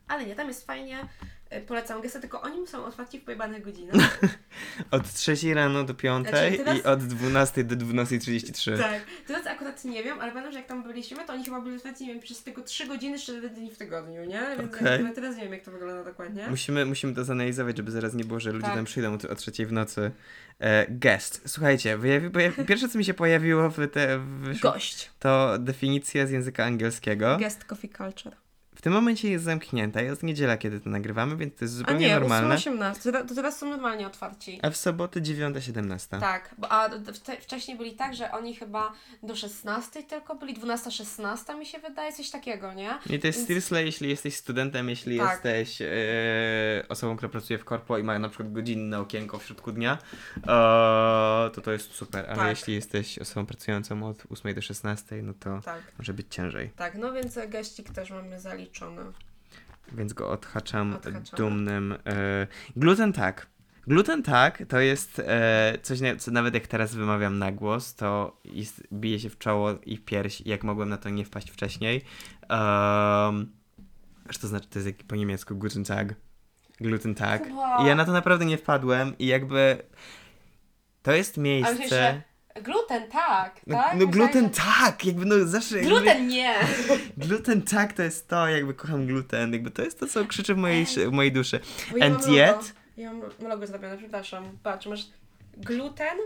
S1: Ale nie, tam jest fajnie. Y, Polecam gestę, tylko oni są otwarci w pojebanych godzinach. [LAUGHS]
S2: Od 3 rano do 5
S1: Znaczy, teraz-
S2: i od 12 do 12.33.
S1: tak. Teraz akurat nie wiem, ale pamiętam, że jak tam byliśmy, to oni chyba byli otwarci, nie wiem, przez tylko 3 godziny, 4 dni w tygodniu, nie? Więc
S2: Okej.
S1: jakby teraz nie wiem, jak to wygląda dokładnie.
S2: Musimy, musimy to zanalizować, żeby zaraz nie było, że ludzie
S1: Tak.
S2: tam przyjdą o, o trzeciej w nocy. E, guest. Słuchajcie, wyjawi, pojawi, [LAUGHS] pierwsze co mi się pojawiło w te, w,
S1: Gość.
S2: to definicja z języka angielskiego.
S1: Guest Coffee Culture.
S2: W tym momencie jest zamknięta. Jest niedziela, kiedy to nagrywamy, więc to jest
S1: A
S2: zupełnie
S1: nie,
S2: normalne.
S1: 18. To teraz są normalnie otwarci.
S2: A w sobotę 9.17.
S1: Tak, bo, a wcze- wcześniej byli tak, że oni chyba do 16 tylko byli, 12-16 mi się wydaje, coś takiego, nie?
S2: I to jest
S1: Więc-
S2: still slay, jeśli jesteś studentem, jeśli
S1: Tak.
S2: jesteś e, osobą, która pracuje w korpo i ma na przykład godzinne okienko w środku dnia, e, to to jest super. Ale
S1: Tak.
S2: jeśli jesteś osobą pracującą od 8 do 16, no to
S1: Tak,
S2: może być ciężej.
S1: tak, no więc e, geścik też mamy zaliczony.
S2: Więc go odhaczam
S1: Odhaczamy.
S2: dumnym. E, gluten tak. Gluten tak to jest e, coś, co nawet jak teraz wymawiam na głos, to jest, bije się w czoło i w pierś, jak mogłem na to nie wpaść wcześniej. Um, że to znaczy, to jest jak po niemiecku Guten Tag. Gluten tak. I ja na to naprawdę nie wpadłem i jakby to jest
S1: Ale
S2: miejsce...
S1: że gluten tak,
S2: No,
S1: tak?
S2: no gluten
S1: że-
S2: tak, jakby no zawsze... Jakby,
S1: Gluten nie! [LAUGHS]
S2: Gluten tak, to jest to, jakby kocham gluten, jakby to jest to, co krzyczy w mojej, w mojej duszy.
S1: Bo ja
S2: And
S1: mam
S2: yet-
S1: Logo. Ja mam logo zrobione, przepraszam. Patrz, masz gluten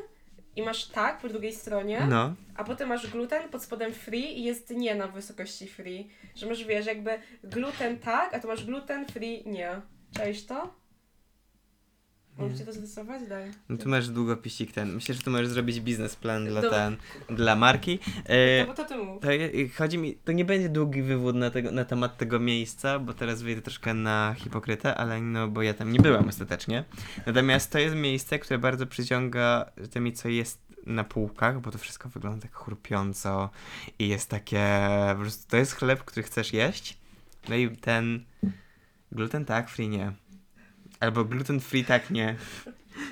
S1: i masz tak po drugiej stronie,
S2: No.
S1: a potem masz gluten, pod spodem free i jest nie na wysokości free. Że masz, wiesz, jakby gluten tak, a to masz gluten free nie. Cześć to? Możecie to zarysować? Daj.
S2: No tu masz długopisik ten. Myślę, że tu możesz zrobić biznesplan dla
S1: Dobra.
S2: ten, dla marki. E,
S1: No bo to ty mów.
S2: to je- chodzi mi, to nie będzie długi wywód na, tego, na temat tego miejsca, bo teraz wyjdę troszkę na hipokrytę, ale no, bo ja tam nie byłam ostatecznie. Natomiast to jest miejsce, które bardzo przyciąga tymi, co jest na półkach, bo to wszystko wygląda tak chrupiąco i jest takie, po prostu to jest chleb, który chcesz jeść. No i ten gluten tak, free nie. Albo gluten free tak nie.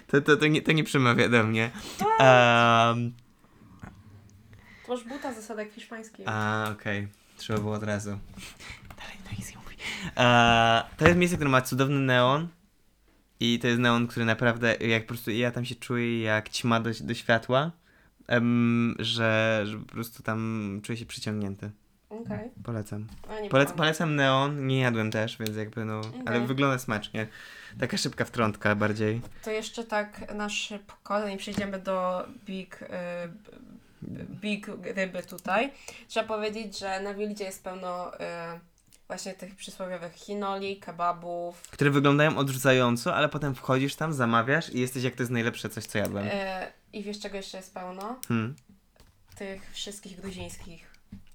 S2: To, to, to, nie, to nie przemawia do mnie. Um,
S1: To masz buta zasadek hiszpańskich.
S2: a, okej. Trzeba było od razu. Dalej, no easy mówi. E, to jest miejsce, które ma cudowny neon. I to jest neon, który naprawdę, jak po prostu ja tam się czuję jak ćma do, do światła, em, że, że po prostu tam czuję się przyciągnięty.
S1: Okej.
S2: Polecam.
S1: A nie
S2: Polec, polecam neon, nie jadłem też, więc jakby no, ale
S1: Okej.
S2: wygląda smacznie. Taka szybka wtrątka bardziej.
S1: To jeszcze tak na szybko, zanim przejdziemy do big, y, big ryby tutaj. Trzeba powiedzieć, że na Wildzie jest pełno y, właśnie tych przysłowiowych chinoli, kebabów.
S2: Które wyglądają odrzucająco, ale potem wchodzisz tam, zamawiasz i jesteś jak to jest najlepsze coś, co jadłem.
S1: Y, I wiesz czego jeszcze jest pełno?
S2: Hmm.
S1: Tych wszystkich gruzińskich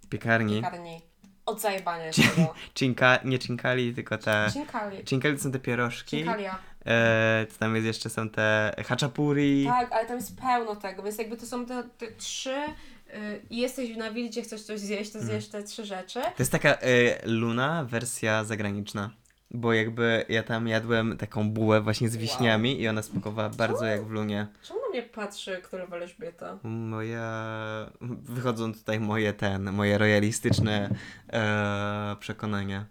S2: Piekarni.
S1: piekarni. Od zajebania tego. [LAUGHS]
S2: Cinka, nie cinkali, tylko te...
S1: Cinkali.
S2: Cinkali to są te pierożki.
S1: Cinkalia.
S2: E, co tam jest jeszcze, są te haczapuri.
S1: Tak, ale tam jest pełno tego, więc jakby to są te, te trzy y, i jesteś na Wildzie, chcesz coś zjeść, to zjesz te trzy rzeczy.
S2: To jest taka e, Luna wersja zagraniczna. Bo jakby ja tam jadłem taką bułę właśnie z wiśniami i ona smakowała bardzo jak w Lunie.
S1: Czemu na mnie patrzy królowa Elżbieta?
S2: Moja... Wychodzą tutaj moje ten, moje royalistyczne e, przekonania.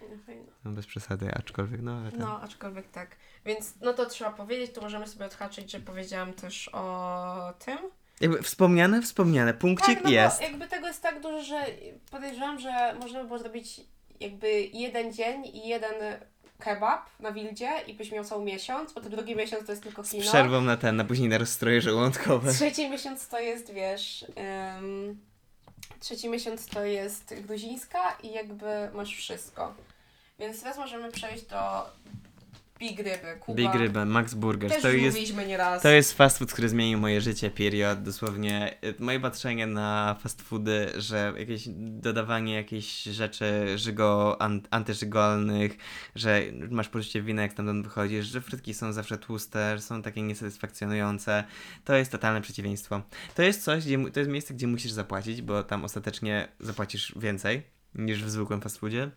S1: No.
S2: No bez przesady, aczkolwiek no ale ten.
S1: No, aczkolwiek tak. Więc no to trzeba powiedzieć, tu możemy sobie odhaczyć, że powiedziałam też o tym.
S2: Jakby wspomniane, wspomniane. Punkcik
S1: tak, no
S2: jest.
S1: jakby tego jest tak dużo, że podejrzewam, że można by było zrobić jakby jeden dzień i jeden kebab na Wildzie i byś miał cały miesiąc, potem drugi miesiąc to jest tylko
S2: Z
S1: kino.
S2: przerwą na ten, na później na rozstroje żołądkowe.
S1: Trzeci miesiąc to jest, wiesz, ym, trzeci miesiąc to jest gruzińska i jakby masz wszystko. Więc teraz możemy przejść do Big Ryby, Kuba.
S2: Big Ryby, Max Burgers.
S1: Też
S2: To jest,
S1: mówiliśmy nieraz.
S2: to jest fast food, który zmienił moje życie, period. Dosłownie y, moje patrzenie na fast foody, że jakieś dodawanie jakichś rzeczy żygo, an, że masz poczucie winy, jak stamtąd wychodzisz, że frytki są zawsze tłuste, że są takie niesatysfakcjonujące. To jest totalne przeciwieństwo. To jest coś, gdzie, to jest miejsce, gdzie musisz zapłacić, bo tam ostatecznie zapłacisz więcej niż w zwykłym fast foodzie.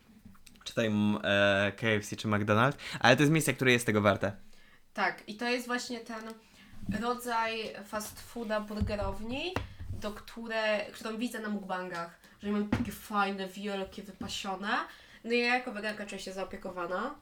S2: Czy tutaj mm, e, KFC czy McDonald's, ale to jest miejsce, które jest tego warte.
S1: Tak, i to jest właśnie ten rodzaj fast fooda burgerowni, do które, którą widzę na mukbangach, że mam takie fajne, wielkie, wypasione. No i ja jako weganka czuję się zaopiekowana.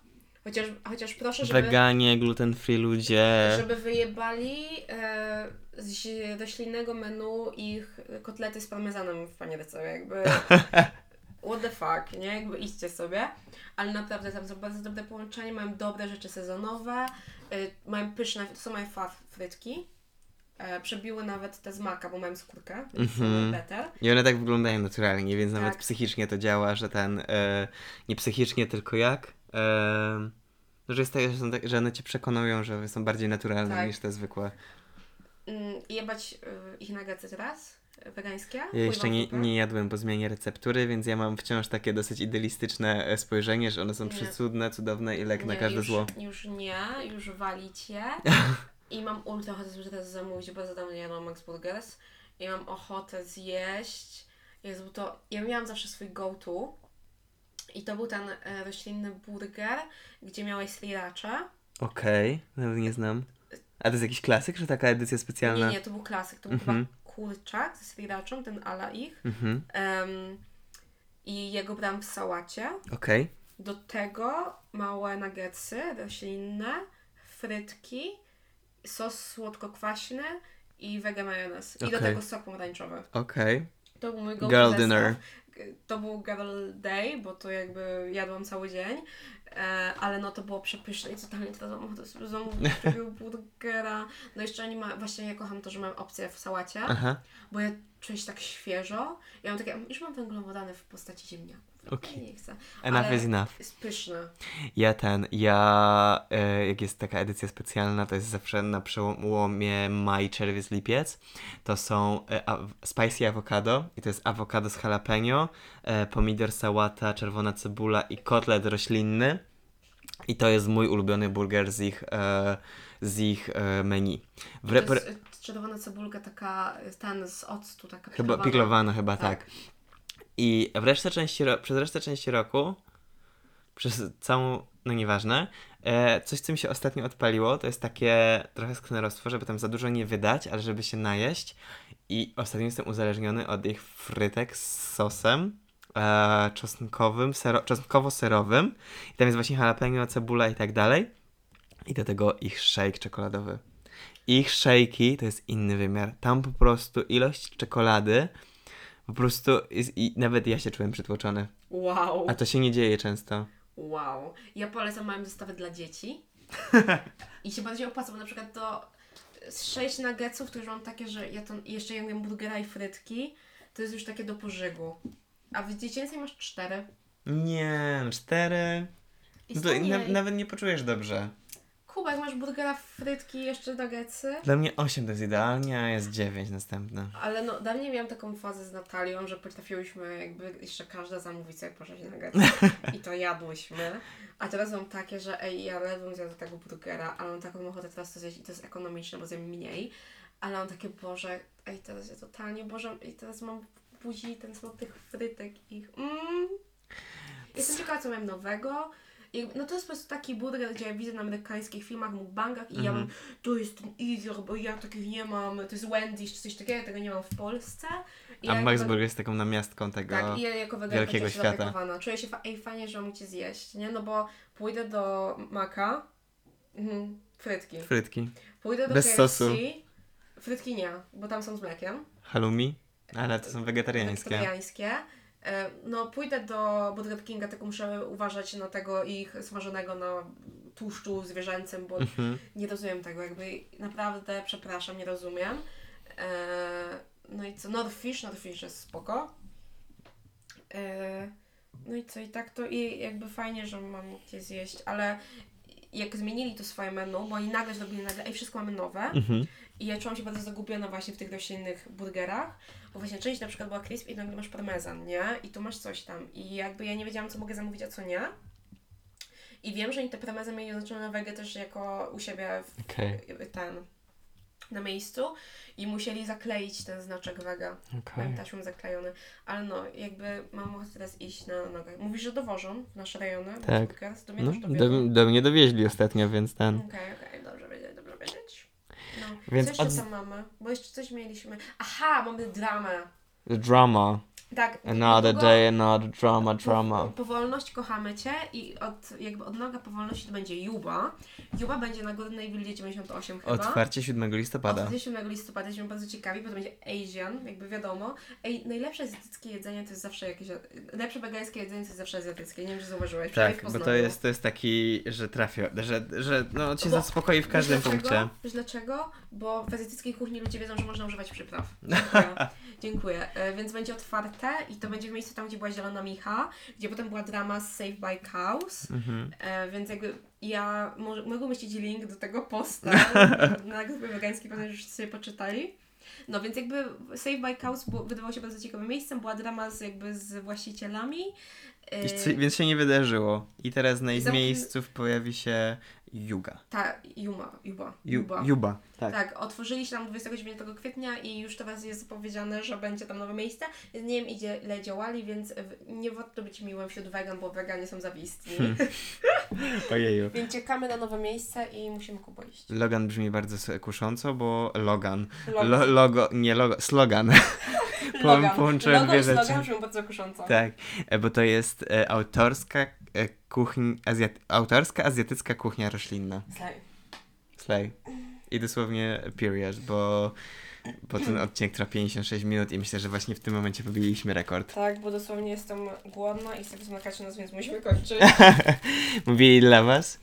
S1: Chociaż, chociaż proszę, żeby,
S2: Weganie, gluten free ludzie.
S1: żeby wyjebali e, z roślinnego menu ich kotlety z parmezanem w panierce, jakby [LAUGHS] what the fuck, nie? Jakby idźcie sobie. Ale naprawdę tam są bardzo dobre połączenie, mają dobre rzeczy sezonowe, y, mają pyszne, to są moje fa frytki. E, przebiły nawet te z maka, bo mają skórkę, więc
S2: Mhm.
S1: są better.
S2: I one tak wyglądają naturalnie, więc nawet
S1: Tak.
S2: psychicznie to działa, że ten. E, nie psychicznie, tylko jak? E, no, że, jest tak, że, są tak, że one cię przekonują, że są bardziej naturalne
S1: Tak.
S2: niż te zwykłe.
S1: Mm, jebać y, ich nuggetsy teraz, wegańskie.
S2: Ja jeszcze nie, nie jadłem po zmianie receptury, więc ja mam wciąż takie dosyć idealistyczne e, spojrzenie, że one są
S1: Nie.
S2: przecudne, cudowne i lek na
S1: Nie,
S2: każde
S1: już,
S2: zło.
S1: Już nie, już walicie. [LAUGHS] I mam ultra ochotę sobie teraz zamówić, bo za dawno nie jadłam Max Burgers. I mam ochotę zjeść. Jezu, to ja miałam zawsze swój go-to. I to był ten e, roślinny burger, gdzie miałeś sriracha.
S2: Okej, nawet nie znam. A to jest jakiś klasyk, czy taka edycja specjalna?
S1: Nie, nie, to był klasyk. To był
S2: Mhm.
S1: chyba kurczak ze srirachą, ten ala ich.
S2: Mhm,
S1: Em, I jego brałam w sałacie.
S2: okej.
S1: Do tego małe nuggetsy roślinne, frytki, sos słodko-kwaśny i wege majonez. I do
S2: Okej.
S1: tego sok pomarańczowy.
S2: Okej.
S1: To był mój go
S2: Girl dinner.
S1: To był girl day, bo to jakby jadłam cały dzień. E, ale no to było przepyszne i totalnie ochotę sobie zamówić takiego burgera. No jeszcze oni ma, właśnie ja kocham to, że mam opcję w sałacie,
S2: Aha,
S1: bo ja czuję się tak świeżo. Ja mam takie, już mam węglowodany w postaci ziemniaków.
S2: Okej.
S1: Nie chcę.
S2: enough
S1: Ale-
S2: is enough.
S1: Jest pyszne.
S2: Ja ten, ja e, jak jest taka edycja specjalna, to jest zawsze na przełomie maj, czerwiec, lipiec. To są e, a, spicy avocado i to jest awokado z jalapeno, e, pomidor, sałata, czerwona cebula i kotlet roślinny. I to jest mój ulubiony burger z ich, e, z ich e, menu. W
S1: To
S2: repre-
S1: jest y, czerwona cebulka taka, y, ten z octu, taka
S2: Chyba
S1: piklowana.
S2: chyba
S1: Tak.
S2: tak. I w resztę części przez resztę części roku, przez całą, no nieważne, e, coś co mi się ostatnio odpaliło, to jest takie trochę sknerostwo, żeby tam za dużo nie wydać, ale żeby się najeść. I ostatnio jestem uzależniony od ich frytek z sosem e, czosnkowym, sero- czosnkowo-serowym. I tam jest właśnie jalapeno, cebula i tak dalej. I do tego ich shake czekoladowy. Ich shake'i to jest inny wymiar. Tam po prostu ilość czekolady po prostu jest, i nawet ja się czułem przytłoczony.
S1: Wow,
S2: A to się nie dzieje często.
S1: wow. Ja polecam małe zestawy dla dzieci. [LAUGHS] I się bardziej opłaca, bo na przykład to z sześć nuggetsów, to już mam takie, że ja to jeszcze jem burgera i frytki, to jest już takie do pożygu. A w dziecięcej masz cztery.
S2: Nie, cztery.
S1: I
S2: No to na, nawet nie poczujesz dobrze.
S1: Kuba, jak masz burgera, frytki jeszcze nuggetsy.
S2: Dla mnie 8 to jest idealnie, a jest 9 następne.
S1: Ale no, dawniej miałam taką fazę z Natalią, że potrafiłyśmy jakby jeszcze każda zamówić sobie po 6 nuggetsów. [LAUGHS] I to jadłyśmy. A teraz mam takie, że ej, ja ledwo zjadł tego burgera, ale mam taką ochotę teraz to zjeść i to jest ekonomiczne, bo zjem mniej. Ale mam takie, Boże, ej, teraz ja totalnie, Boże, i teraz mam buzi ten smak tych frytek ich. Mm. Jestem ciekawa, co mam nowego. I, no to jest po prostu taki burger, gdzie ja widzę na amerykańskich filmach, mukbangach i ja
S2: Mhm.
S1: mam, to jest ten Easier, bo ja takich nie mam, to jest Wendy's czy coś takiego, ja tego nie mam w Polsce. I
S2: A
S1: ja
S2: Max Burger jest taką namiastką tego.
S1: tak, i ja jako
S2: wielkiego świata.
S1: Czuję się, fa- ej, fajnie, że mam Cię zjeść, nie? No bo pójdę do Maka, mhm, frytki.
S2: Frytki.
S1: Pójdę do
S2: Bez
S1: KFC,
S2: sosu.
S1: frytki nie, bo tam są z mlekiem.
S2: Halloumi? Ale to są wegetariańskie.
S1: Wegetariańskie. E, No pójdę do Burger Kinga, tylko muszę uważać na tego ich smażonego na tłuszczu zwierzęcym, bo
S2: Mhm.
S1: nie rozumiem tego, jakby naprawdę, przepraszam, nie rozumiem. E, no i co, Northfish, Northfish jest spoko. E, no i co, i tak to i jakby fajnie, że mam gdzie zjeść, ale jak zmienili to swoje menu, bo oni nagle zrobili nagle, ej, wszystko mamy nowe.
S2: Mhm.
S1: I ja czułam się bardzo zagubiona właśnie w tych roślinnych burgerach, bo właśnie część na przykład była crisp i nagle masz parmezan, nie? I tu masz coś tam. I jakby ja nie wiedziałam, co mogę zamówić, a co nie. I wiem, że oni te parmezan mieli oznaczone na wege też jako u siebie w,
S2: Okej.
S1: ten na miejscu i musieli zakleić ten znaczek wega.
S2: Okej.
S1: Mam taśmą zaklejony. Ale no, jakby mam ochotę teraz iść na nogach. Mówisz, że dowożą w nasze rejony?
S2: Tak.
S1: Do mnie
S2: No,
S1: też
S2: do, do mnie dowieźli ostatnio, więc ten.
S1: Okej, okej, dobrze wiedzieć, dobrze wiedzieć. No,
S2: Więc
S1: co jeszcze
S2: od-
S1: tam mamy? Bo jeszcze coś mieliśmy. Aha, mamy dramę.
S2: Drama.
S1: Tak.
S2: Another
S1: niedługo
S2: day, another drama, drama.
S1: Powolność kochamy Cię i od, jakby od noga powolności to będzie Juba. Juba będzie na Górnej Wildzie 98 chyba.
S2: Otwarcie 7 listopada.
S1: Od 7 listopada jesteśmy bardzo ciekawi, bo to będzie Asian, jakby wiadomo. Ej, najlepsze azjatyckie jedzenie to jest zawsze jakieś... Lepsze wegańskie jedzenie to jest zawsze azjatyckie. Nie wiem, czy zauważyłeś.
S2: Tak, bo to jest, to jest taki, że trafia, że, że no cię
S1: Bo-
S2: zaspokoi w każdym
S1: Wiesz dlaczego?
S2: punkcie.
S1: Wiesz dlaczego? Bo w azjatyckiej kuchni ludzie wiedzą, że można używać przypraw. Dziękuję. [LAUGHS] Dziękuję. E, więc będzie otwarte i to będzie w miejscu tam, gdzie była Zielona Micha, gdzie potem była drama z Save by Cows.
S2: Mhm.
S1: E, więc jakby ja może, mogę umieścić link do tego posta [LAUGHS] na grupie wegańskiej, pewnie już sobie poczytali. No więc jakby Save by Cows było, wydawało się bardzo ciekawym miejscem, była drama z, jakby z właścicielami. E,
S2: Więc się nie wydarzyło. I teraz na ich miejscu pojawi się Yuga.
S1: ta Juma, Juba,
S2: Ju,
S1: Juba.
S2: Juba, tak.
S1: Tak, otworzyli się tam 29 kwietnia i już teraz jest zapowiedziane, że będzie tam nowe miejsce. Nie wiem idzie, ile działali, więc nie warto być miłym wśród wegan, bo weganie są zawistni.
S2: Hmm. [LAUGHS] Ojeju.
S1: Więc czekamy na nowe miejsce i musimy kupo iść.
S2: Logan brzmi bardzo kusząco, bo Logan.
S1: Logan.
S2: Lo, logo, nie logo, slogan. [LAUGHS]
S1: Logan.
S2: połączyłem
S1: Logo
S2: dwie rzeczy.
S1: brzmią bardzo kusząco.
S2: Tak, e, bo to jest e, autorska e, kuchnia, azjat, autorska azjatycka kuchnia roślinna.
S1: Slay.
S2: Slay. I dosłownie period, bo, bo ten odcinek trwa 56 minut i myślę, że właśnie w tym momencie pobiliśmy rekord.
S1: Tak, bo dosłownie jestem głodna i chcę wysmakać nas, więc musimy kończyć. [LAUGHS]
S2: Mówili dla was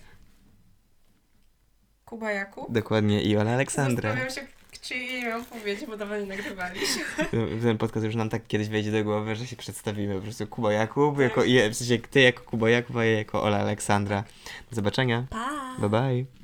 S1: Kuba Jakub.
S2: dokładnie Iona Aleksandra.
S1: Zastanawiam się, czy jej mam powiedzieć, bo dawno nie nagrywaliśmy.
S2: Ten podcast już nam tak kiedyś wejdzie do głowy, że się przedstawimy. Po prostu Kuba Jakub, jako, i- w sensie ty jako Kuba Jakub, a ja jako Ola Aleksandra. Do zobaczenia.
S1: Pa!
S2: Bye bye.